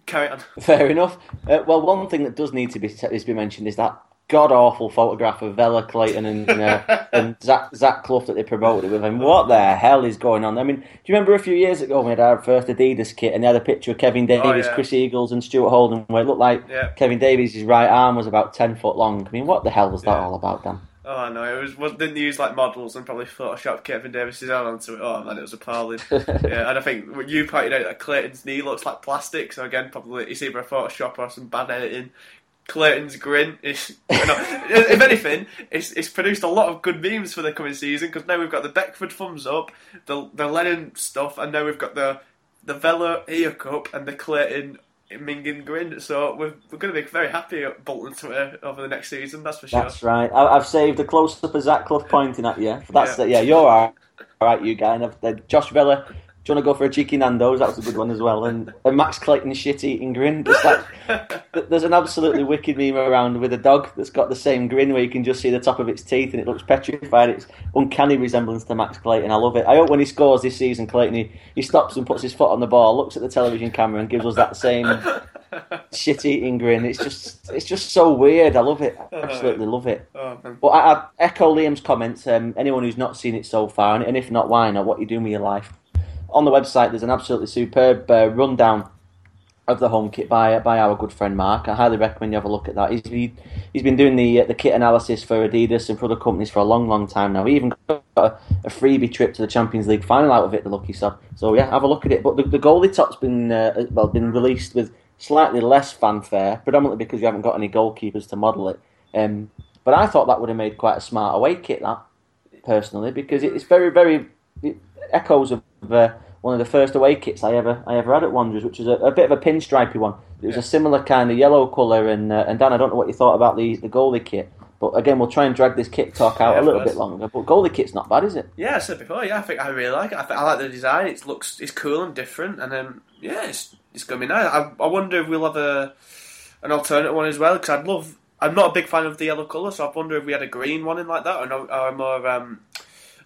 Carry on. Fair enough. Uh, well, one thing that does need to be is be mentioned is that god awful photograph of Vela Clayton and uh, and Zach, Zach Clough that they promoted it with him. What the hell is going on? I mean, do you remember a few years ago we had our first Adidas kit and they had a picture of Kevin Davies, oh, yeah. Chris Eagles, and Stuart Holden where it looked like yeah. Kevin Davies' right arm was about ten foot long. I mean, what the hell was that yeah. all about, Dan? Oh no, it was, was didn't use like models and probably Photoshop Kevin Davies' arm onto it. Oh man, it was appalling. yeah, and I think when you pointed out that Clayton's knee looks like plastic, so again, probably it's either a Photoshop or some bad editing. Clayton's grin is, if anything, it's, it's produced a lot of good memes for the coming season because now we've got the Beckford thumbs up, the the Lennon stuff, and now we've got the the Vela ear cup and the Clayton Mingen grin. So we're, we're going to be very happy at Bolton Twitter over the next season. That's for sure. That's right. I, have saved a close up of Zach Clough pointing at you. That's yeah. Yeah, you're all right. All right, you guy. And I've, uh, Josh Vela do you want to go for a cheeky Nando's? That was a good one as well. And, and Max Clayton shit eating grin. Just like, there's an absolutely wicked meme around with a dog that's got the same grin where you can just see the top of its teeth and it looks petrified. It's uncanny resemblance to Max Clayton. I love it. I hope when he scores this season, Clayton, he, he stops and puts his foot on the ball, looks at the television camera and gives us that same shit eating grin. It's just it's just so weird. I love it. I absolutely love it. Oh, but I, I, echo Liam's comments. Um, anyone who's not seen it so far, and, and if not, why not? What are you doing with your life? On the website, there's an absolutely superb uh, rundown of the home kit by by our good friend Mark. I highly recommend you have a look at that. He's he, has been doing the uh, the kit analysis for Adidas and for other companies for a long, long time now. He even got a, a freebie trip to the Champions League final out of it. The lucky sod. So yeah, have a look at it. But the, the goalie top's been uh, well been released with slightly less fanfare, predominantly because you haven't got any goalkeepers to model it. Um, but I thought that would have made quite a smart away kit. That personally, because it's very very it echoes of. Uh, one of the first away kits I ever I ever had at Wanderers, which was a, a bit of a pinstripey one. It was yeah. a similar kind of yellow colour, and uh, and Dan, I don't know what you thought about the the goalie kit. But again, we'll try and drag this kit talk out yeah, a little bit longer. But goalie kit's not bad, is it? Yeah, I said before. Yeah, I think I really like it. I, think, I like the design. It looks it's cool and different, and um, yeah, it's it's going to be nice. I, I wonder if we'll have a an alternate one as well because I'd love. I'm not a big fan of the yellow colour, so I wonder if we had a green one in like that, or, no, or more um,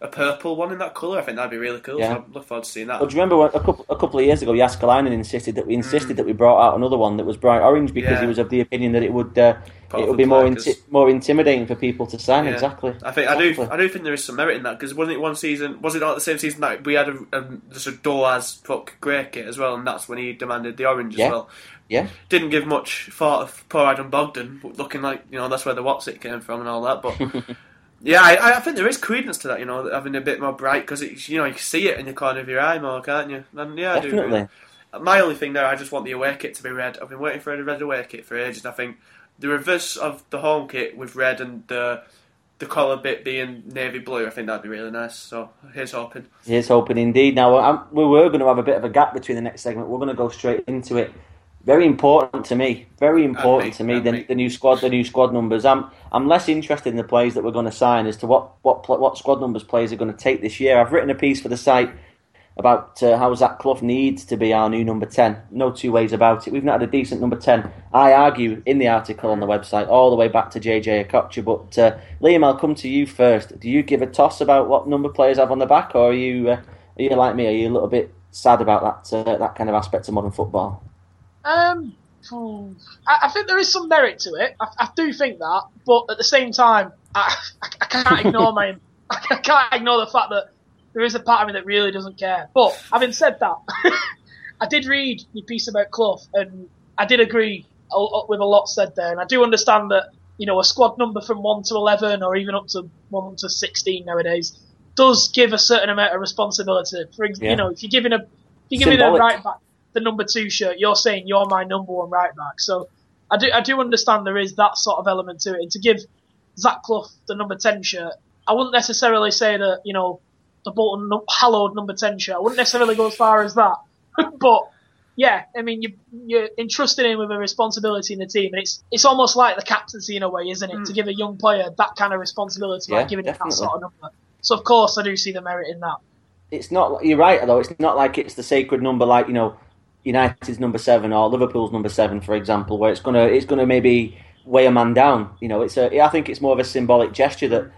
a purple one in that colour. I think that'd be really cool. Yeah. So I look forward to seeing that. Well, do you remember a couple a couple of years ago, Jääskeläinen insisted that we insisted mm. that we brought out another one that was bright orange because yeah. he was of the opinion that it would uh, it would be more inti- more intimidating for people to sign. Yeah. Exactly. I think exactly. I do I do think there is some merit in that because wasn't it one season? Was it not the same season that we had a, a just a Doaz fuck grey kit as well, and that's when he demanded the orange yeah. as well. Yeah. Didn't give much thought of poor Adam Bogdan looking like you know that's where the what's it came from and all that, but. Yeah, I, I, think there is credence to that. You know, having a bit more bright because you know you can see it in the corner of your eye more, can't you? And yeah, Definitely. I do. My only thing there, I just want the away kit to be red. I've been waiting for a red away kit for ages. I think the reverse of the home kit with red and the the collar bit being navy blue, I think that'd be really nice. So here's hoping. Here's hoping indeed. Now I'm, we were going to have a bit of a gap between the next segment. We're going to go straight into it very important to me. Very important to me. The, the, new squad, the new squad numbers. I'm I'm less interested in the players that we're going to sign as to what what what squad numbers players are going to take this year. I've written a piece for the site about uh, how Zach Clough needs to be our new number ten. No two ways about it. We've not had a decent number ten. I argue in the article on the website all the way back to JJ Okocha. But uh, Liam, I'll come to you first. Do you give a toss about what number players have on the back, or are you uh, are you like me? Are you a little bit sad about that uh, that kind of aspect of modern football? Um, I, I, think there is some merit to it. I, I, do think that, but at the same time, I, I can't ignore my I can't ignore the fact that there is a part of me that really doesn't care. But having said that, I did read your piece about Clough, and I did agree with a lot said there, and I do understand that you know a squad number from one to eleven, or even up to one to sixteen nowadays, does give a certain amount of responsibility. For yeah. you know, if you're giving a if you're giving Symbolic. a right back the number two shirt, you're saying you're my number one right back. So I do I do understand there is that sort of element to it. And to give Zach Clough the number ten shirt, I wouldn't necessarily say that you know the Bolton hallowed number ten shirt. I wouldn't necessarily go as far as that, but. Yeah, I mean you you're entrusting him with a responsibility in the team, and it's it's almost like the captaincy in a way, isn't it? Mm. To give a young player that kind of responsibility, yeah, like giving definitely. him that sort of number. So of course I do see the merit in that. It's not. You're right though. It's not like it's the sacred number, like you know United's number seven or Liverpool's number seven, for example, where it's gonna it's gonna maybe weigh a man down. You know, it's a I think it's more of a symbolic gesture that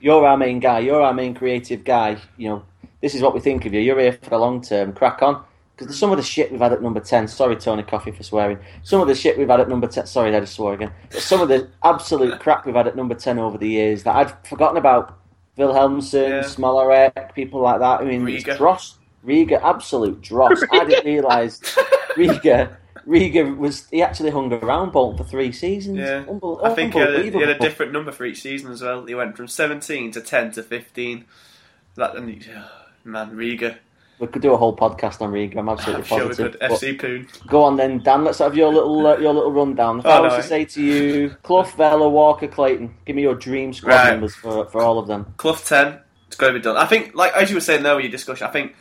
you're our main guy, you're our main creative guy. You know, this is what we think of you. You're here for the long term. Crack on. Because some of the shit we've had at number 10, sorry Tony Coffee for swearing, some of the shit we've had at number 10, sorry I just swore again, but some of the absolute crap we've had at number 10 over the years that I'd forgotten about, Wilhelmsson, yeah. Smolarek, people like that, I mean, Riga. Dross, Riga, absolute dross. I didn't realise Riga. Riga was he actually hung around Bolton for three seasons. Yeah, Unbel- I think he had, a, he had, a, different number for each season as well. He went from seventeen to ten to fifteen. That and he, oh, man, Riga. We could do a whole podcast on Riga. I'm absolutely I'm positive. Sure we could. FC Poon. Go on then, Dan. Let's have your little uh, your little rundown. If oh, I was no. to say to you, Clough, Vela, Walker, Clayton, give me your dream squad right. numbers for for all of them. Clough ten. It's going to be done. I think, like as you were saying there, with your discussion, I think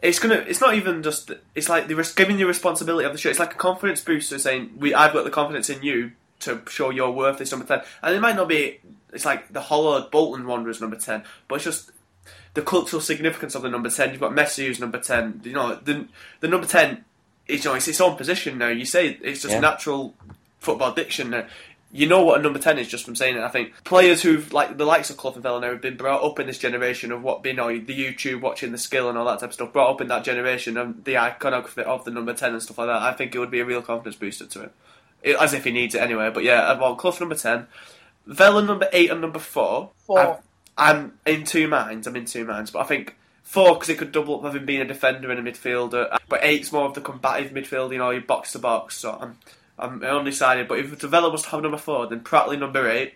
it's gonna. It's not even just. It's like the giving you responsibility of the show. It's like a confidence booster, saying, "We, I've got the confidence in you to show your worth this number ten. And it might not be. It's like the hollowed Bolton Wanderers number ten, but it's just the cultural significance of the number ten. You've got Messi who's number ten. You know the the number ten. Is, you know, it's its own position now. You say it's just yeah. natural football diction now you know what a number 10 is just from saying it. I think players who've, like the likes of Clough and Vela have been brought up in this generation of what, you know, the YouTube, watching the skill and all that type of stuff, brought up in that generation of the iconography of the number 10 and stuff like that. I think it would be a real confidence booster to him. It, as if he needs it anyway. But yeah, I want Clough number 10, Vela number 8 and number 4. Four. I'm, I'm in two minds. I'm in two minds. But I think Four because it could double up having been a defender and a midfielder, but eight's more of the combative midfield, you know, you box to box. So I'm I'm undecided. But if was to have number four, then Pratley number eight,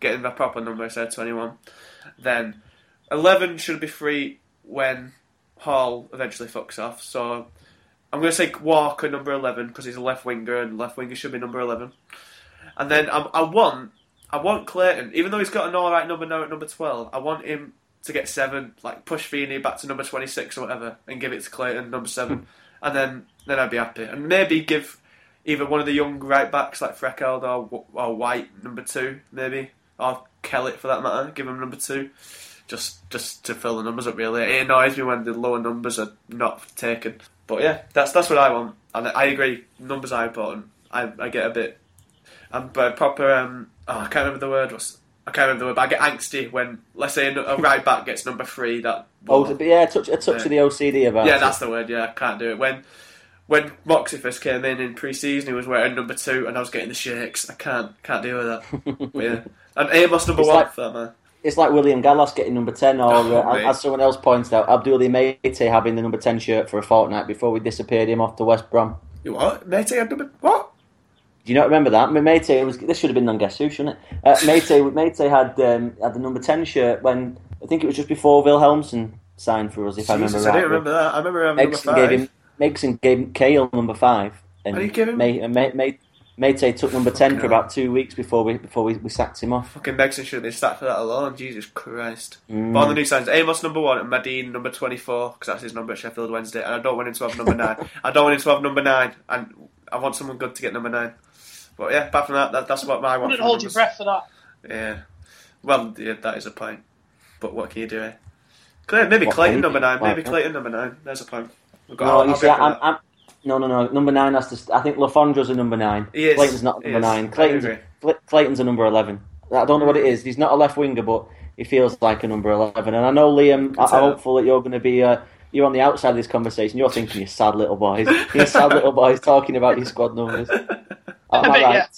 getting the proper number instead twenty one. Then eleven should be free when Hall eventually fucks off. So I'm going to say Walker number eleven because he's a left winger and left winger should be number eleven. And then I, I want I want Clayton, even though he's got an alright number now at number twelve. I want him to get seven, like push Feeney back to number twenty six or whatever, and give it to Clayton number seven, and then then I'd be happy. And maybe give either one of the young right backs like Freckeld or, or White number two, maybe, or Kellett for that matter. Give him number two, just just to fill the numbers up. Really, it annoys me when the lower numbers are not taken. But yeah, that's that's what I want, and I agree. Numbers are important. I, I get a bit, I'm um, proper. Um, oh, I can't remember the word. Was I can't remember the word. But I get angsty when, let's say, a right back gets number three. That oh, yeah, a touch, a touch yeah. of the OCD about. Yeah, it. that's the word. Yeah, I can't do it when when Moxey first came in in pre-season, he was wearing number two, and I was getting the shakes. I can't can't deal with that. yeah, and Amos number it's one like, for that man. It's like William Gallas getting number ten, or oh, uh, as someone else pointed out, Abdoulaye Meite having the number ten shirt for a fortnight before we disappeared him off to West Brom. You what? Meite had number what? Do you not remember that? Meite was. This should have been on Guess Who, shouldn't it? Uh, Meite Meite had um, had the number ten shirt when I think it was just before Wilhelmsson signed for us. If Jesus, I remember right. I didn't remember that. I remember having number five. Gave him, Megson gave Cahill number five, and, and he gave him. May, May, May, Meite took number ten for about two weeks before we before we, we sacked him off. Fucking Megson should have been sacked for that alone. Jesus Christ! Mm. But on the new signs, Amos number one and Madine number twenty four because that's his number at Sheffield Wednesday, and I don't want him to have number nine. I don't want him to have number nine, and I want someone good to get number nine. But yeah, apart from that, that that's what I want. Wouldn't hold numbers. your breath for that. Yeah, well, yeah, that is a point. But what can you do? Eh? Maybe what Clayton number nine. Maybe Clayton number nine. There's a point. No, you see, I'm, I'm, no, no, no. Number nine has to. I think Le Fondre's a number nine. He is. Clayton's not number nine. Clayton's Clayton's a number eleven. I don't know what it is. He's not a left winger, but he feels like a number eleven. And I know Liam. I, am hopeful that you're going to be. Uh, you're on the outside of this conversation. You're thinking, you sad little boys. You sad little boys talking about your squad numbers. Am I right?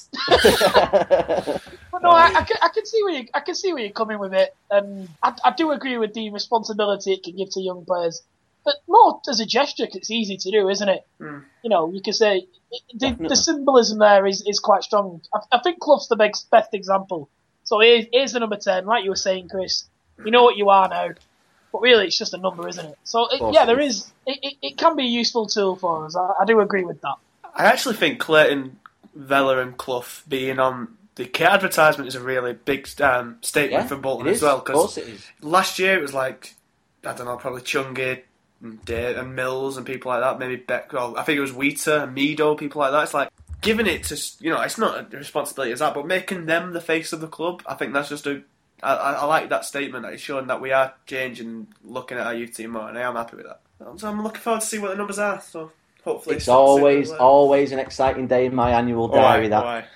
but no, I, I, can, I can see where you I can see where you're coming with it, and I, I do agree with the responsibility it can give to young players but more as a gesture, it's easy to do, isn't it? Mm. You know, you could say the, the, symbolism there is, is quite strong. I, I think Clough's the best, best example. So here's, here's the number 10, like you were saying, Chris. You know what you are now. But really, it's just a number, isn't it? So, it, yeah, there is. It, it, it, can be a useful tool for us. I, I, do agree with that. I actually think Clayton, Vela, and Clough being on the kit advertisement is a really big um, statement yeah, for Bolton as well. Because last year it was like, I don't know, probably Chungi, and, and Mills and people like that. Maybe Beck. Well, I think it was Wheater and Medo, people like that. It's like giving it to you know, it's not a responsibility as that, but making them the face of the club. I think that's just a. I, I like that statement. It's showing that we are changing, looking at our youth team more, and I am happy with that. So I'm looking forward to see what the numbers are. So hopefully, it's, it's always always an exciting day in my annual diary. that.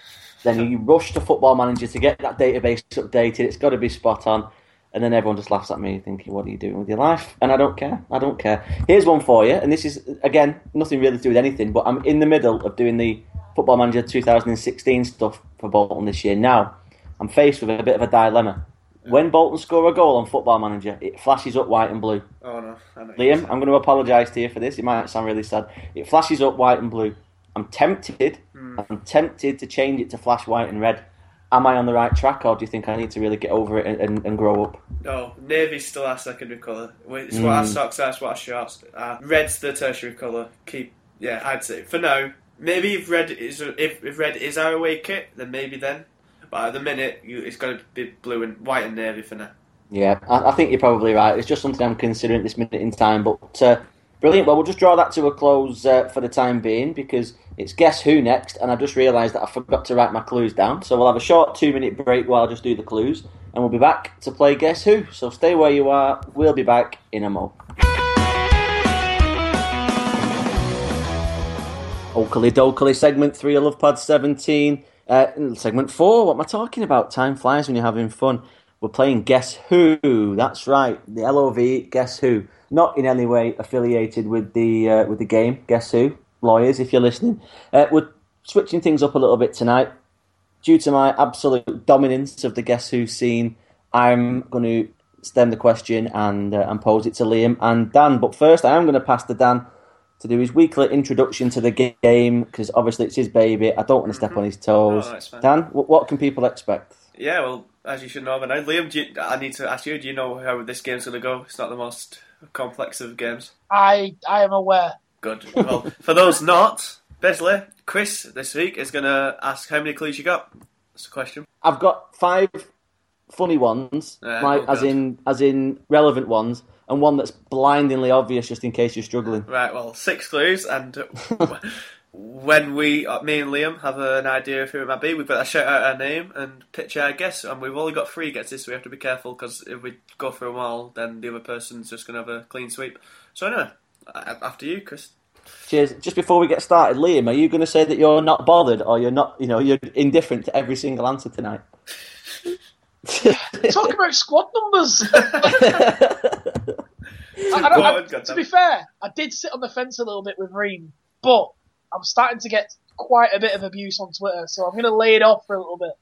Then you rush to Football Manager to get that database updated. It's got to be spot on and then everyone just laughs at me, thinking, "What are you doing with your life?" And I don't care. I don't care. Here's one for you, and this is again nothing really to do with anything, but I'm in the middle of doing the Football Manager 2016 stuff for Bolton this year. Now, I'm faced with a bit of a dilemma. When Bolton score a goal on Football Manager, it flashes up white and blue. Oh no, Liam, I'm going to apologise to you for this. It might sound really sad. It flashes up white and blue. I'm tempted. Mm. I'm tempted to change it to flash white and red am I on the right track, or do you think I need to really get over it and, and, and grow up? No, navy's still our secondary colour. It's mm. what our socks are, it's what our shorts are. Red's the tertiary colour. Keep, yeah, I'd say for now. Maybe if red is if, if red is our away kit, then maybe then. But at the minute, you, it's got to be blue and white and navy for now. Yeah, I, I, think you're probably right. It's just something I'm considering at this minute in time. But uh, brilliant. Well, we'll just draw that to a close uh, for the time being because it's Guess Who next, and I just realised that I forgot to write my clues down. So we'll have a short two minute break while I just do the clues, and we'll be back to play Guess Who. So stay where you are. We'll be back in a mo. Oakley Dokley, segment three of Love Pod 17. Uh, segment four, what am I talking about? Time flies when you're having fun. We're playing Guess Who. That's right, the LOV Guess Who. Not in any way affiliated with the uh, with the game Guess Who lawyers, if you're listening. Uh, we're switching things up a little bit tonight. Due to my absolute dominance of the Guess Who scene, I'm going to stem the question and uh, and pose it to Liam and Dan. But first, I am going to pass to Dan to do his weekly introduction to the game because obviously it's his baby. I don't want to step mm-hmm. on his toes. Oh, Dan, what, what, can people expect? Yeah, well, as you should know by now, Liam, you, I need to ask you: Do you know how this game's going to go? It's not the most complex of games. I I am aware. Good. Well, for those not, basically, Chris this week is going to ask how many clues you got. That's the question. I've got five funny ones, yeah, like, oh as in as in relevant ones, and one that's blindingly obvious, just in case you're struggling. Right. Well, six clues, and when we, uh, me and Liam, have an idea of who it might be, we've got to shout out our name and pitch our guess, and we've only got three guesses, so we have to be careful because if we go for them all, then the other person's just going to have a clean sweep. So anyway, after you, Chris. Cheers. Just before we get started, Liam, are you going to say that you're not bothered, or you're not, you know, you're indifferent to every single answer tonight? Talk about squad numbers. I, I, I, to be fair, I did sit on the fence a little bit with Ream, but I'm starting to get quite a bit of abuse on Twitter, so I'm going to lay it off for a little bit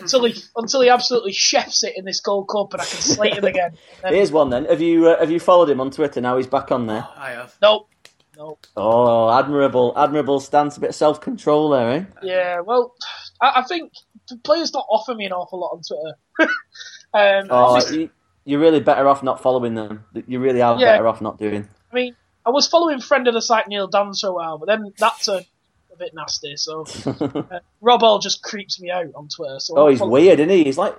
until he until he absolutely chefs it in this Gold Cup, and I can slate him again. Then... Here's one then. Have you uh, have you followed him on Twitter? Now he's back on there. I have. Nope. Nope. Oh, admirable, admirable stance. A bit of self control there, eh? Yeah. Well, I, I think players don't offer me an awful lot on Twitter. um, oh, just... you, you're really better off not following them. You really are yeah. better off not doing. I mean, I was following friend of the site Neil Dunn for a while, but then that turned a bit nasty. So uh, Rob All just creeps me out on Twitter. So oh, he's weird, isn't he? He's like,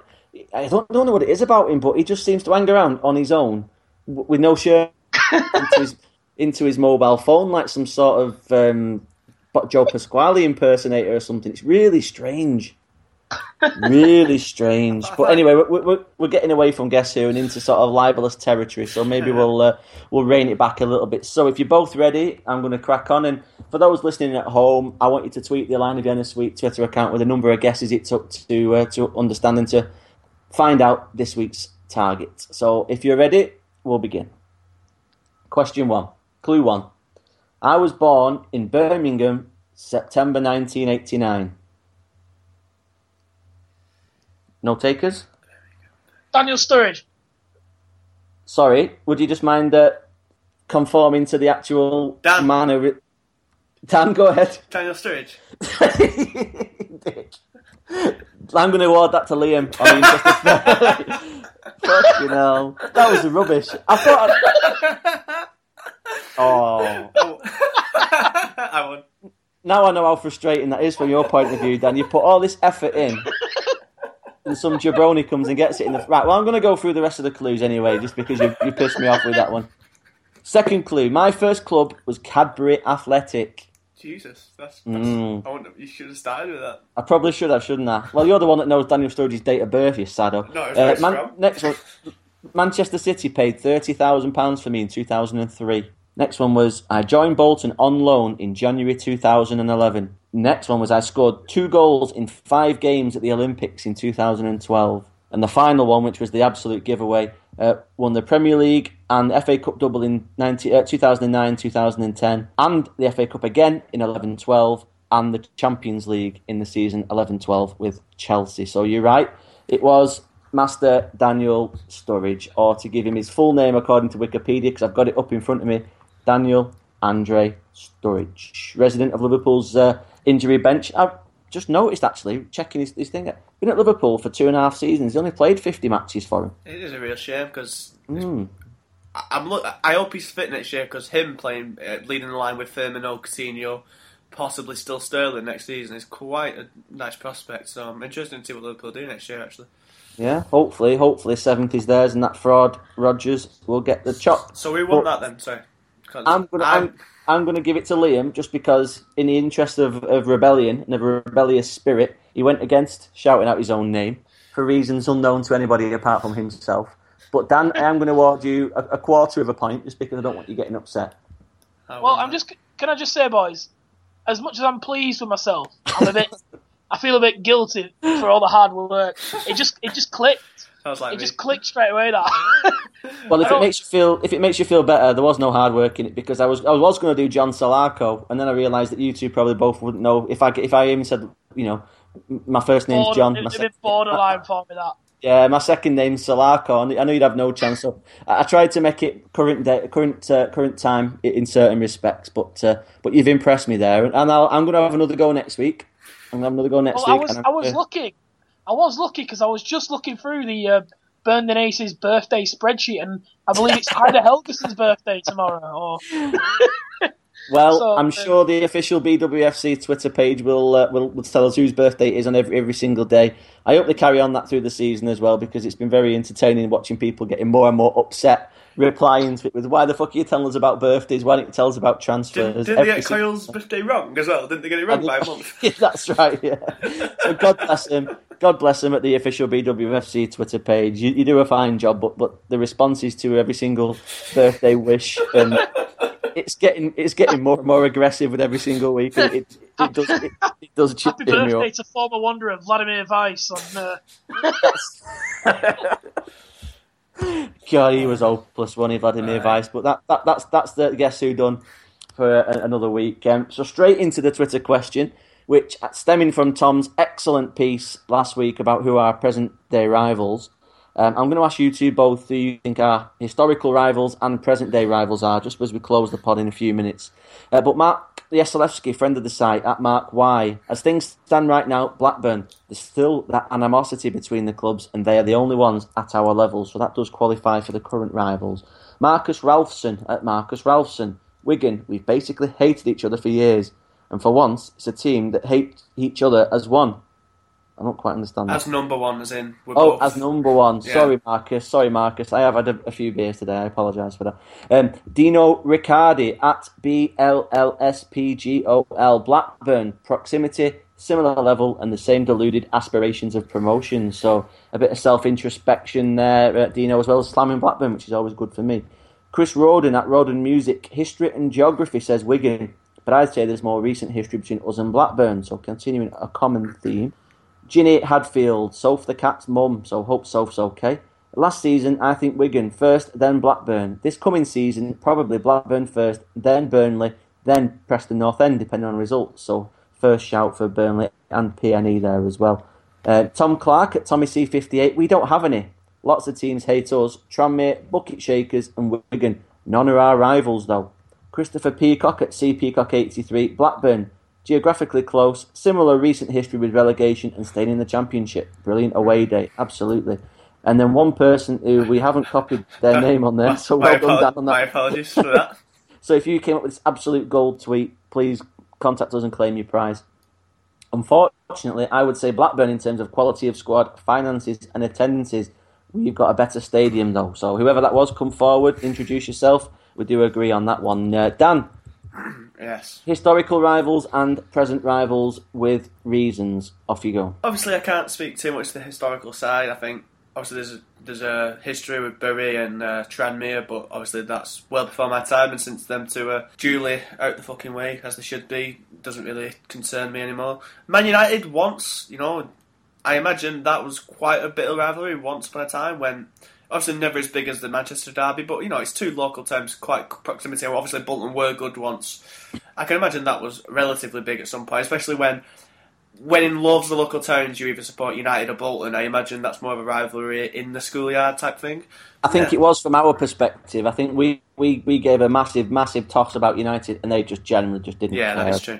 I don't, don't know what it is about him, but he just seems to hang around on his own with no shirt into, his, into his mobile phone, like some sort of um, Joe Pasquale impersonator or something. It's really strange really strange. But anyway, we're, we're, we're, getting away from Guess Who and into sort of libelous territory, so maybe we'll uh, we'll rein it back a little bit. So if you're both ready, I'm going to crack on. And for those listening at home, I want you to tweet the Lion of Vienna Suite Twitter account with a number of guesses it took to uh, to understand and to find out this week's target. So if you're ready, we'll begin. Question one, clue one. I was born in Birmingham, September 1989. No takers? Daniel Sturridge. Sorry, would you just mind uh, conforming to the actual Dan. manner? Dan, go ahead. Daniel Sturridge. I'm going to award that to Liam. I mean, just Fucking hell. That was rubbish. I thought. I'd... Oh. I won. Now I know how frustrating that is from your point of view, Dan. You put all this effort in, and some jabroni comes and gets it in the right. Well, I'm going to go through the rest of the clues anyway, just because you, you pissed me off with that one. Second clue: my first club was Cadbury Athletic. Jesus, that's, that's mm. I wonder, you should have started with that. I probably should have, shouldn't I? Well, you're the one that knows Daniel Sturridge's date of birth, you saddo. No, uh, Man- next one. Manchester City paid thirty thousand pounds for me in two thousand and three. Next one was I joined Bolton on loan in January two thousand and eleven. Next one was I scored two goals in five games at the Olympics in 2012. And the final one, which was the absolute giveaway, uh, won the Premier League and FA Cup double in 90, uh, 2009 2010, and the FA Cup again in 11 12, and the Champions League in the season 11 12 with Chelsea. So you're right, it was Master Daniel Sturridge, or to give him his full name according to Wikipedia, because I've got it up in front of me, Daniel Andre Sturridge, resident of Liverpool's. Uh, injury bench. I've just noticed actually checking his, his thing. Been at Liverpool for two and a half seasons. He only played fifty matches for him. It is a real shame because mm. I'm look. I hope he's fit next year because him playing uh, leading the line with Firmino, Coutinho, possibly still Sterling next season is quite a nice prospect. So I'm interested to see what Liverpool do next year. Actually. Yeah, hopefully, hopefully seventh is theirs, and that fraud Rodgers will get the chop. So we won but that then. Sorry. I'm gonna. I'm, I'm, I'm going to give it to Liam just because, in the interest of, of rebellion and of a rebellious spirit, he went against shouting out his own name for reasons unknown to anybody apart from himself. But Dan, I am going to award you a, a quarter of a point just because I don't want you getting upset. Oh, well, I'm just. Can I just say, boys, as much as I'm pleased with myself, I'm a bit. I feel a bit guilty for all the hard work. It just it just clicked. Like it me. just clicked straight away. That. well, if it makes you feel if it makes you feel better, there was no hard work in it because I was I was going to do John Salako, and then I realised that you two probably both wouldn't know if I if I even said you know my first name's Border, John. It'd been borderline for me that. Yeah, my second name's Salako. And I know you'd have no chance. So I, tried to make it current day, current uh, current time in certain respects, but uh, but you've impressed me there, and i am going to have another go next week. I'm going to have another go next well, week. I was I was looking, I was lucky because I was just looking through the uh, Burnden Aces birthday spreadsheet, and I believe it's Heidar Helguson's birthday tomorrow. Or Well, so, I'm uh, sure the official BWFC Twitter page will, uh, will, will tell us whose birthday it is on every every single day. I hope they carry on that through the season as well because it's been very entertaining watching people getting more and more upset, replying to it with "Why the fuck are you telling us about birthdays? Why don't you tell us about transfers?" Did, not they get Kyle's birthday wrong as well? Didn't they get it wrong by a month? yeah, that's right. Yeah. so God bless him. God bless him at the official BWFC Twitter page. You, you do a fine job, but but the responses to every single birthday wish and it's getting it's getting more and more aggressive with every single week. It, it, it does it, it does chip Happy birthday to former wanderer Vladimir Weiss on. Uh... God, he was hopeless, one he, Vladimir right. Weiss? But that, that that's that's the guess who done for a, another week. Um, so straight into the Twitter question, which stemming from Tom's excellent piece last week about who are present day rivals. Um, I'm going to ask you two both who you think our historical rivals and present day rivals are, just as we close the pod in a few minutes. Uh, but Mark Yaselewski, friend of the site, at Mark Y, as things stand right now, Blackburn, there's still that animosity between the clubs, and they are the only ones at our level, so that does qualify for the current rivals. Marcus Ralphson at Marcus Ralphson, Wigan, we've basically hated each other for years, and for once, it's a team that hate each other as one. I don't quite understand. As that. number one, as in. oh, both... as number one. Yeah. Sorry, Marcus. Sorry, Marcus. I have had a, a few beers today. I apologise for that. Um, Dino Riccardi at BLLSPGOL Blackburn. Proximity, similar level, and the same deluded aspirations of promotion. So a bit of self introspection there, uh, Dino, as well as slamming Blackburn, which is always good for me. Chris Roden at Roden Music. History and geography says Wigan. But I'd say there's more recent history between us and Blackburn. So continuing a common theme. Ginny Hadfield, Soph the cat's mum, so hope Soph's okay. Last season, I think Wigan first, then Blackburn. This coming season, probably Blackburn first, then Burnley, then Preston North End, depending on results. So first shout for Burnley and PNE there as well. Uh, Tom Clark at Tommy C58. We don't have any. Lots of teams hate us. Tranmere, Bucket Shakers, and Wigan. None are our rivals though. Christopher Peacock at C Peacock 83. Blackburn geographically close, similar recent history with relegation and staying in the championship. Brilliant away day, absolutely. And then one person who we haven't copied their name on there, so well done, Dan, on that. My apologies for that. so if you came up with this absolute gold tweet, please contact us and claim your prize. Unfortunately, I would say Blackburn, in terms of quality of squad, finances, and attendances, we've got a better stadium though. So whoever that was, come forward, introduce yourself. We do agree on that one. Uh, Dan, Yes. Historical rivals and present rivals with reasons. Off you go. Obviously, I can't speak too much to the historical side. I think obviously there's a, there's a history with Bury and uh, Tranmere, but obviously that's well before my time, and since them two are duly out the fucking way as they should be, doesn't really concern me anymore. Man United once, you know, I imagine that was quite a bit of rivalry once upon a time when obviously never as big as the Manchester derby, but you know it's two local teams, quite proximity. Obviously Bolton were good once. I can imagine that was relatively big at some point, especially when when in loves the local towns you either support United or Bolton. I imagine that's more of a rivalry in the schoolyard type thing. I think yeah. it was from our perspective. I think we, we, we gave a massive massive toss about United, and they just generally just didn't. Yeah, care, that is true.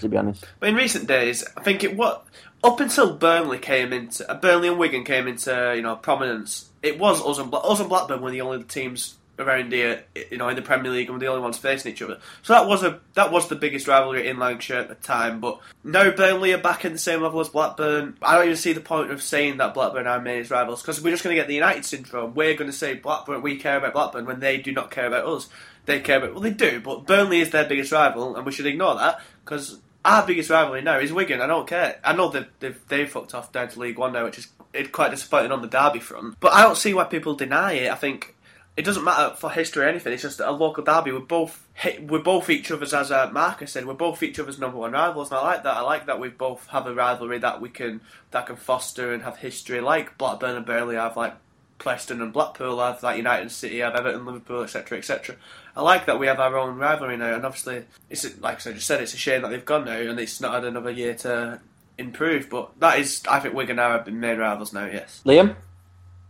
To be honest, but in recent days, I think it what up until Burnley came into uh, Burnley and Wigan came into you know prominence. It was us and, us and Blackburn were the only teams around here, you know, in the Premier League, and we're the only ones facing each other. So that was a that was the biggest rivalry in Lancashire at the time. But now Burnley are back in the same level as Blackburn. I don't even see the point of saying that Blackburn are main rivals because we're just going to get the United syndrome. We're going to say Blackburn, we care about Blackburn when they do not care about us. They care about well, they do, but Burnley is their biggest rival, and we should ignore that because our biggest rivalry now is Wigan. I don't care. I know that they've, they've fucked off down to League One now, which is it's quite disappointing on the derby front. But I don't see why people deny it. I think it doesn't matter for history or anything. It's just a local derby. We're both we're both each other's, as uh, Marcus said, we're both each other's number one rivals, and I like that. I like that we both have a rivalry that we can that can foster and have history, like Blackburn and Burnley have, like Preston and Blackpool have, like United City have, Everton, Liverpool, etc., etc. I like that we have our own rivalry now, and obviously, it's like I just said, it's a shame that they've gone now, and it's not had another year to improve. But that is, I think Wigan are the main rivals now. Yes, Liam.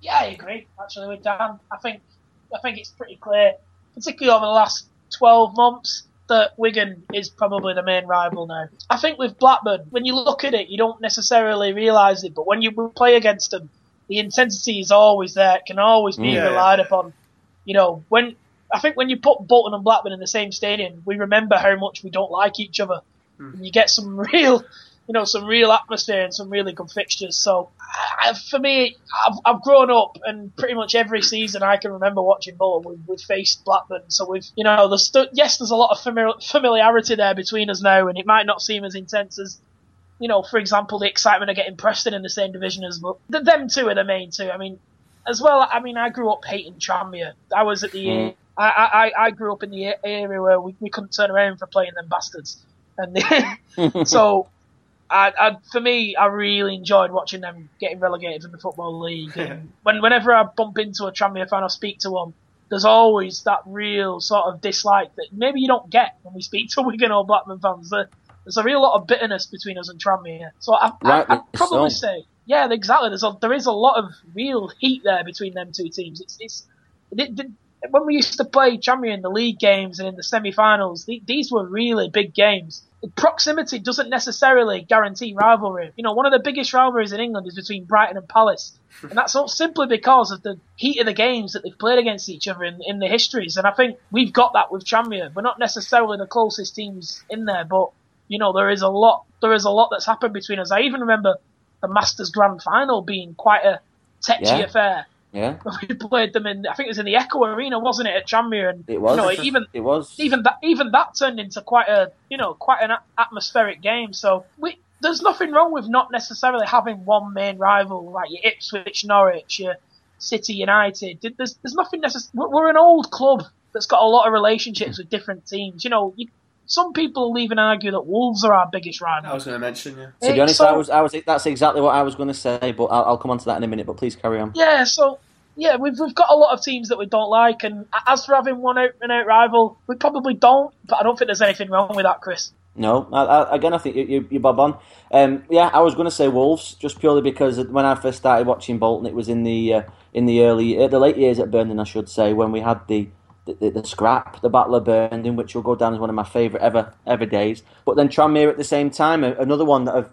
Yeah, I agree. Actually, with Dan, I think I think it's pretty clear, particularly over the last 12 months, that Wigan is probably the main rival now. I think with Blackburn, when you look at it, you don't necessarily realise it, but when you play against them, the intensity is always there. It can always be yeah, relied upon. You know, when I think when you put Bolton and Blackburn in the same stadium, we remember how much we don't like each other. Mm. And you get some real, you know, some real atmosphere and some really good fixtures. So I, for me, I've, I've grown up and pretty much every season I can remember watching Bolton. We've, we've faced Blackburn, so we've, you know, there's yes, there's a lot of famili- familiarity there between us now, and it might not seem as intense as you know, for example, the excitement of getting Preston in the same division as well. Them two are the main two. I mean, as well, I mean, I grew up hating Tranmere. I was at the mm. I, I, I grew up in the area where we, we couldn't turn around for playing them bastards, and so I, I, for me, I really enjoyed watching them getting relegated from the football league. And when whenever I bump into a Tranmere fan or speak to one, there's always that real sort of dislike that maybe you don't get when we speak to Wigan or Blackburn fans. There's a real lot of bitterness between us and Tranmere. So I, right, I, would probably so. say, yeah, exactly. There's a, there is a lot of real heat there between them two teams. It's, it's it, it, when we used to play in the league games and in the semi-finals, the, these were really big games. Proximity doesn't necessarily guarantee rivalry. You know, one of the biggest rivalries in England is between Brighton and Palace, and that's all simply because of the heat of the games that they've played against each other in, in the histories. And I think we've got that with Tranmere. We're not necessarily the closest teams in there, but you know, there is a lot. There is a lot that's happened between us. I even remember the Masters Grand Final being quite a tetchy yeah. affair yeah, we played them in. I think it was in the Echo Arena, wasn't it, at Tranmere? And it was. You know, even it was. Even that, even that turned into quite a, you know, quite an atmospheric game. So we, there's nothing wrong with not necessarily having one main rival like your Ipswich, Norwich, your City United. There's, there's nothing necessary. We're an old club that's got a lot of relationships with different teams. You know, you, some people will even argue that Wolves are our biggest rival. I was going to mention, yeah. To be honest, so, I was, I was, that's exactly what I was going to say, but I'll, I'll, come on to that in a minute. But please carry on. Yeah, so yeah, we've we've got a lot of teams that we don't like, and as for having one out and out rival, we probably don't. But I don't think there's anything wrong with that, Chris. No, I, I, again, I think you, you, you bob on. Um, yeah, I was going to say Wolves just purely because when I first started watching Bolton, it was in the uh, in the early, uh, the late years at Burnden, I should say, when we had the the, the, scrap, the Battle of Burnden, which will go down as one of my favourite ever ever days. But then Tranmere at the same time, another one that I've,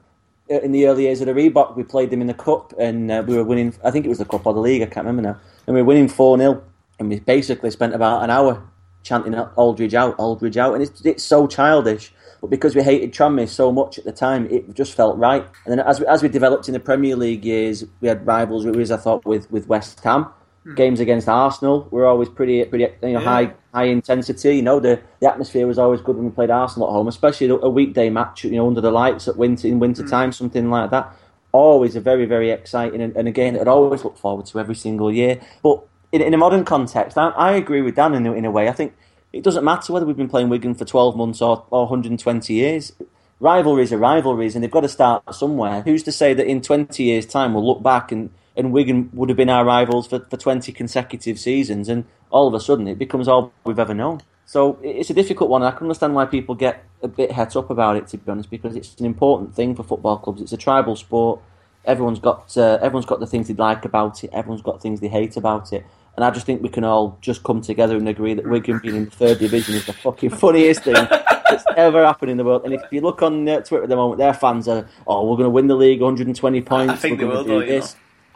uh, in the early years of the Reebok, we played them in the cup and uh, we were winning. I think it was the cup or the league. I can't remember now. And we were winning four 0 and we basically spent about an hour chanting Aldridge out, Aldridge out, and it's it's so childish. But because we hated Tranmere so much at the time, it just felt right. And then as we, as we developed in the Premier League years, we had rivalries. I thought with with West Ham. Games against Arsenal were always pretty, pretty you know, yeah. high, high intensity. You know, the, the atmosphere was always good when we played Arsenal at home, especially a weekday match. You know, under the lights at winter in winter mm. time, something like that. Always a very, very exciting, and, and again, I'd always look forward to every single year. But in, in a modern context, I, I agree with Dan in, in a way. I think it doesn't matter whether we've been playing Wigan for 12 months or, or 120 years. Rivalries are rivalries, and they've got to start somewhere. Who's to say that in 20 years' time we'll look back and and Wigan would have been our rivals for, for 20 consecutive seasons, and all of a sudden it becomes all we've ever known. So it's a difficult one. I can understand why people get a bit het up about it, to be honest, because it's an important thing for football clubs. It's a tribal sport. Everyone's got uh, everyone's got the things they like about it. Everyone's got things they hate about it. And I just think we can all just come together and agree that Wigan being in the third division is the fucking funniest thing that's ever happened in the world. And if you look on uh, Twitter at the moment, their fans are, oh, we're going to win the league, 120 points. I think they will, though, you know.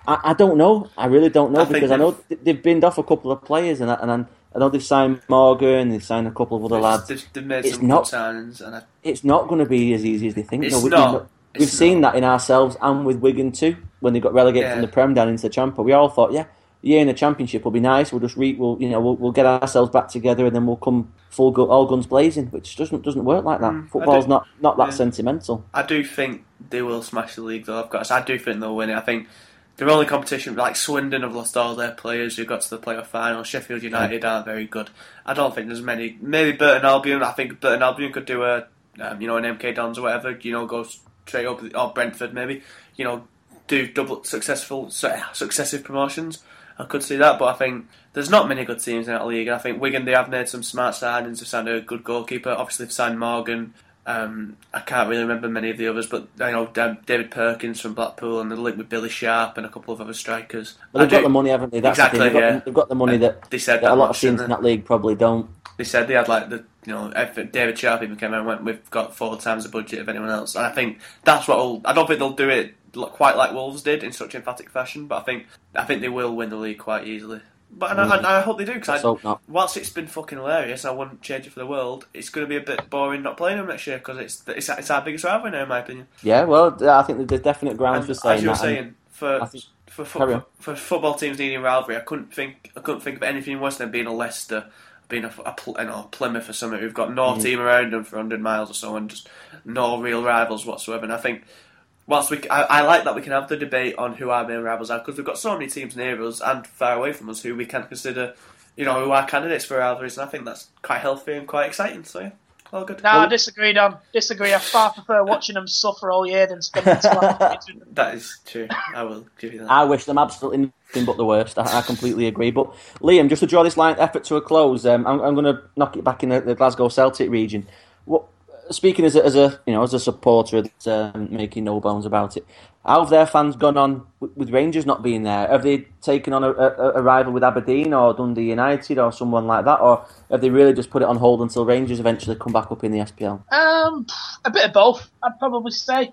I, I don't know. I really don't know I because I know they've binned off a couple of players, and I, and I know they've signed Morgan, they've signed a couple of other lads. They've, they've made it's some not, signings, and I... it's not going to be as easy as they think. It's no, we, not. We've, we've seen not. that in ourselves and with Wigan too when they got relegated yeah. from the Prem down into the Champa. We all thought, yeah, year in the Championship will be nice. We'll just re, we'll you know we'll, we'll get ourselves back together and then we'll come full go, all guns blazing, which doesn't doesn't work like that. Mm, Football's do, not not that yeah. sentimental. I do think they will smash the league though. I've got. I do think they'll win it. I think their only competition, like Swindon, have lost all their players who got to the playoff final. Sheffield United aren't very good. I don't think there's many. Maybe Burton Albion. I think Burton Albion could do a, um, you know, an MK Dons or whatever. You know, go straight up or Brentford maybe. You know, do double successful successive promotions. I could see that, but I think there's not many good teams in that league. And I think Wigan they have made some smart signings. They've signed a good goalkeeper. Obviously, they've signed Morgan. Um, I can't really remember many of the others, but I know David Perkins from Blackpool and the link with Billy Sharp and a couple of other strikers. But they've got the money, haven't they? That's exactly. The they've, got, yeah. they've got the money that, they said that, that a lot of teams in that league probably don't. They said they had like the you know David Sharpe even came out and went, "We've got four times the budget of anyone else," and I think that's what. Will, I don't think they'll do it quite like Wolves did in such emphatic fashion, but I think I think they will win the league quite easily. But and, mm. I, I, hope they do because whilst it's been fucking hilarious, I wouldn't change it for the world. It's going to be a bit boring not playing them next year because it's, it's it's our biggest rivalry now, in my opinion. Yeah, well, I think there's definite grounds for saying as you were saying for. For, for, for, football teams needing rivalry, I couldn't think I couldn't think of anything worse than being a Leicester, being a, a you know, Plymouth or something who've got no mm. team around them for hundred miles or so and just no real rivals whatsoever. And I think whilst we, I, I, like that we can have the debate on who our main rivals are because we've got so many teams near us and far away from us who we can consider, you know, who are candidates for rivalries, and I think that's quite healthy and quite exciting. So yeah. All good. No, well, I disagree, Don. Disagree. I far prefer watching them suffer all year than spending time That is true. I will give you that. I wish them absolutely nothing but the worst. I, I completely agree. But Liam, just to draw this line effort to a close, um, I'm, I'm going to knock it back in the, the Glasgow Celtic region. What speaking as a, as a you know as a supporter um, making no bones about it, how have their fans gone on with, with Rangers not being there? Have they taken on a, a, a, rival with Aberdeen or Dundee United or someone like that, or have they really just put it on hold until Rangers eventually come back up in the SPL? Um, a bit of both, I'd probably say.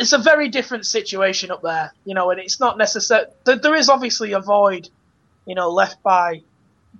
It's a very different situation up there, you know, and it's not necessary. There is obviously a void, you know, left by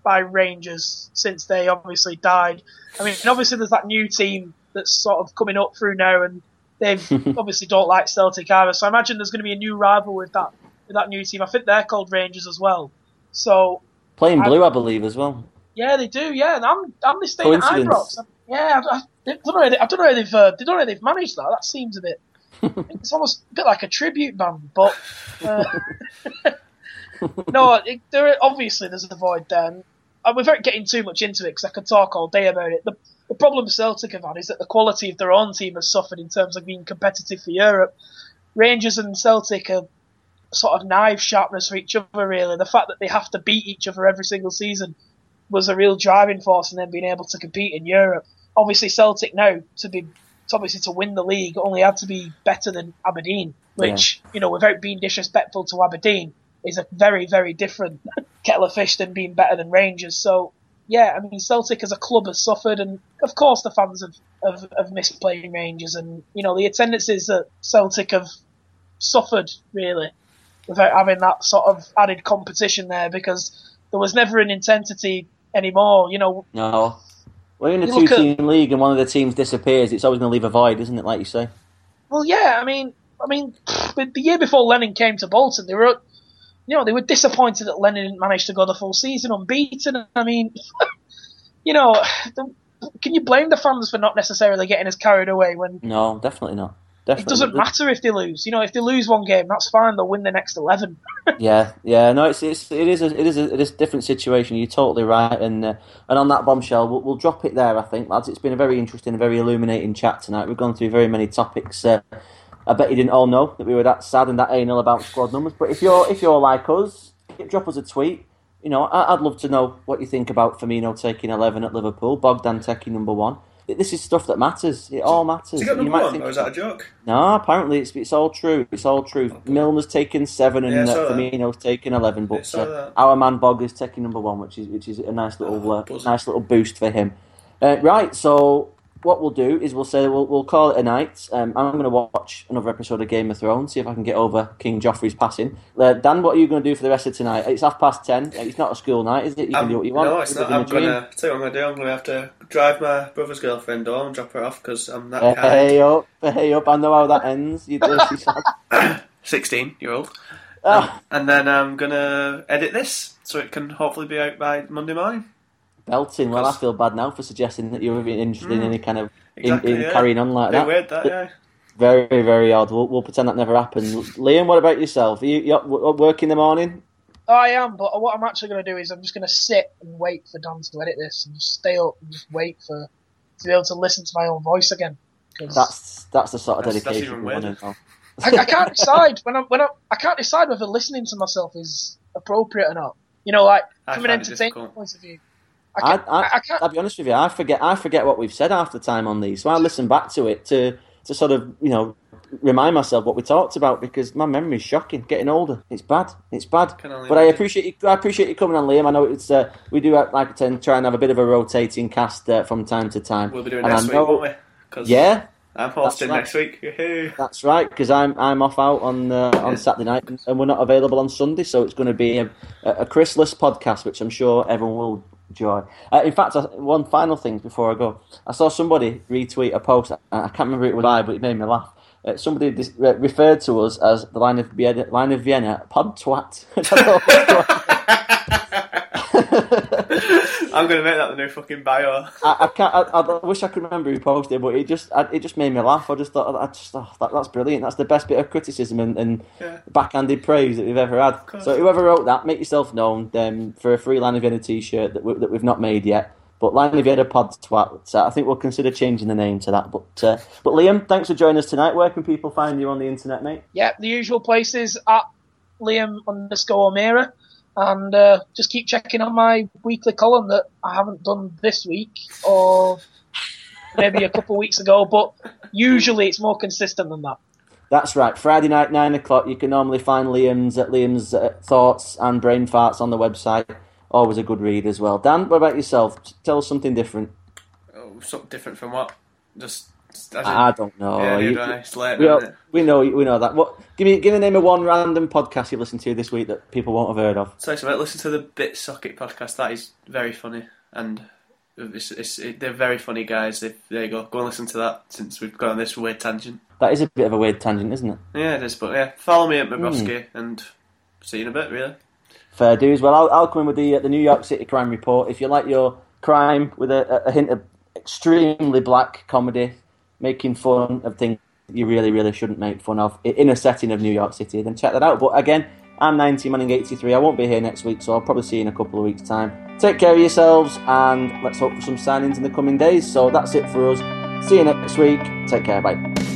by Rangers since they obviously died. I mean, obviously there's that new team that's sort of coming up through now, and they obviously don't like Celtic either. So I imagine there's going to be a new rival with that with that new team. I think they're called Rangers as well. So playing blue, I, I believe, as well. Yeah, they do. Yeah, and I'm I'm the staying at Ibrox. Yeah, I, I, don't know. I don't know how they've uh, they don't know how they've managed that. That seems a bit. it's almost a bit like a tribute band, but. Uh, no, it, there obviously there's a void there. Uh, without getting too much into it, because I could talk all day about it, the, the problem with Celtic have had is that the quality of their own team has suffered in terms of being competitive for Europe. Rangers and Celtic are sort of knife sharpness for each other, really. The fact that they have to beat each other every single season was a real driving force in them being able to compete in Europe. Obviously, Celtic now, to be to obviously to win the league, only had to be better than Aberdeen, which, yeah. you know, without being disrespectful to Aberdeen, is a very, very different kettle of fish than being better than Rangers. So, yeah, I mean, Celtic as a club has suffered, and of course the fans have, have, have missed playing Rangers, and, you know, the attendances that Celtic have suffered, really, without having that sort of added competition there, because there was never an intensity anymore, you know. No. We're in a two-team league and one of the teams disappears, it's always going to leave a void, isn't it, like you say? Well, yeah, I mean, I mean, the year before Lennon came to Bolton, they were you know, they were disappointed that Lennon didn't manage to go the full season unbeaten. I mean, you know, the, can you blame the fans for not necessarily getting as carried away when? No, definitely not. Definitely. It doesn't matter if they lose. You know, if they lose one game, that's fine. They'll win the next eleven. yeah, yeah. No, it's, it's it is a, it is a, it is a different situation. You're totally right. And uh, and on that bombshell, we'll, we'll drop it there. I think, lads. It's been a very interesting, very illuminating chat tonight. We've gone through very many topics. Uh, I bet you didn't all know that we were that sad and that anal about squad numbers. But if you're if you're like us, drop us a tweet. You know, I'd love to know what you think about Firmino taking eleven at Liverpool, Bogdan taking number one. This is stuff that matters. It all matters. you number one, or is that a joke? No, apparently it's it's all true. It's all true. Okay. Milner's taken seven and yeah, uh, Firmino's taken eleven, but uh, our man Bog is taking number one, which is which is a nice little oh, uh, nice little boost for him. Uh, right, so what we'll do is we'll say we'll, we'll call it a night. Um, I'm going to watch another episode of Game of Thrones, see if I can get over King Joffrey's passing. Uh, Dan, what are you going to do for the rest of tonight? It's half past ten. It's not a school night, is it? You can um, do what you want. No, it's not. I'm going to tell you what I'm going to do. I'm going to have to drive my brother's girlfriend home and drop her off because I'm that uh, Hey up, hey up! I know how that ends. You dirty Sixteen year old. Oh. Um, and then I'm going to edit this so it can hopefully be out by Monday morning. Belting. Well, I feel bad now for suggesting that you're interested mm. in any kind of exactly, in, in yeah. carrying on like that. Weird that, yeah. Very, very odd. We'll, we'll, pretend that never happened. Liam, what about yourself? Are you, you work in the morning? I am, but what I'm actually going to do is I'm just going to sit and wait for Dan to edit this and just stay up and just wait for to be able to listen to my own voice again. That's that's the sort of that's, dedication that's I, I, can't decide when I'm when I'm, I can't decide whether listening to myself is appropriate or not. You know, like from an entertainment point of view. I, I, I, will be honest with you. I forget. I forget what we've said half the time on these. So I listen back to it to to sort of you know remind myself what we talked about because my memory is shocking. Getting older, it's bad. It's bad. But I appreciate you. I appreciate you coming on, Liam. I know it's uh, we do uh, like to try and have a bit of a rotating cast uh, from time to time. We'll be doing and next know, week, won't we? Yeah. I'm hosting right. next week. That's right, because I'm I'm off out on uh, on Saturday night, and we're not available on Sunday, so it's going to be a, a Chrisless podcast, which I'm sure everyone will enjoy. Uh, in fact, one final thing before I go, I saw somebody retweet a post. I can't remember it was by, but it made me laugh uh, somebody dis- referred to us as the Lion of Vienna, Lion of Vienna pod twat. I'm going to make that the new fucking bio. I, I can't. I, I, wish I could remember who posted, but it just it just made me laugh. I just thought I just oh, that, that's brilliant. That's the best bit of criticism and, and yeah. backhanded praise that we've ever had. So whoever wrote that, make yourself known um, for a free Lion of Vienna t-shirt that, we, that we've not made yet. But Lion of Vienna Pod Twat, I think we'll consider changing the name to that. But uh, but Liam, thanks for joining us tonight. Where can people find you on the internet, mate? Yeah, the usual places at Liam underscore O'Meara. And uh, just keep checking on my weekly column that I haven't done this week or maybe a couple of weeks ago, but usually it's more consistent than that. That's right. Friday night, nine o'clock. You can normally find Liam's at Liam's uh, thoughts and brain farts on the website always a good read as well. Dan, what about yourself? Tell us something different. Oh, something different from what? Just. I don't know. Yeah, you, late, we, know, we, know, we know that. What? Give me, give me the name of one random podcast you listened to this week that people won't have heard of. So, so listen to the Bit Socket podcast. That is very funny, and it's, it's, it, they're very funny guys. They, there you go. Go and listen to that since we've gone on this weird tangent. That is a bit of a weird tangent, isn't it? Yeah, it is. But yeah, follow me at Mabroski mm. and see you in a bit. Really. Fair dues. Well, I'll, I'll come in with the uh, the New York City Crime Report. If you like your crime with a, a hint of extremely black comedy, making fun of things you really, really shouldn't make fun of in a setting of New York City, then check that out. But again, I'm 90 Manning 83. I won't be here next week, so I'll probably see you in a couple of weeks' time. Take care of yourselves, and let's hope for some signings in the coming days. So that's it for us. See you next week. Take care. Bye.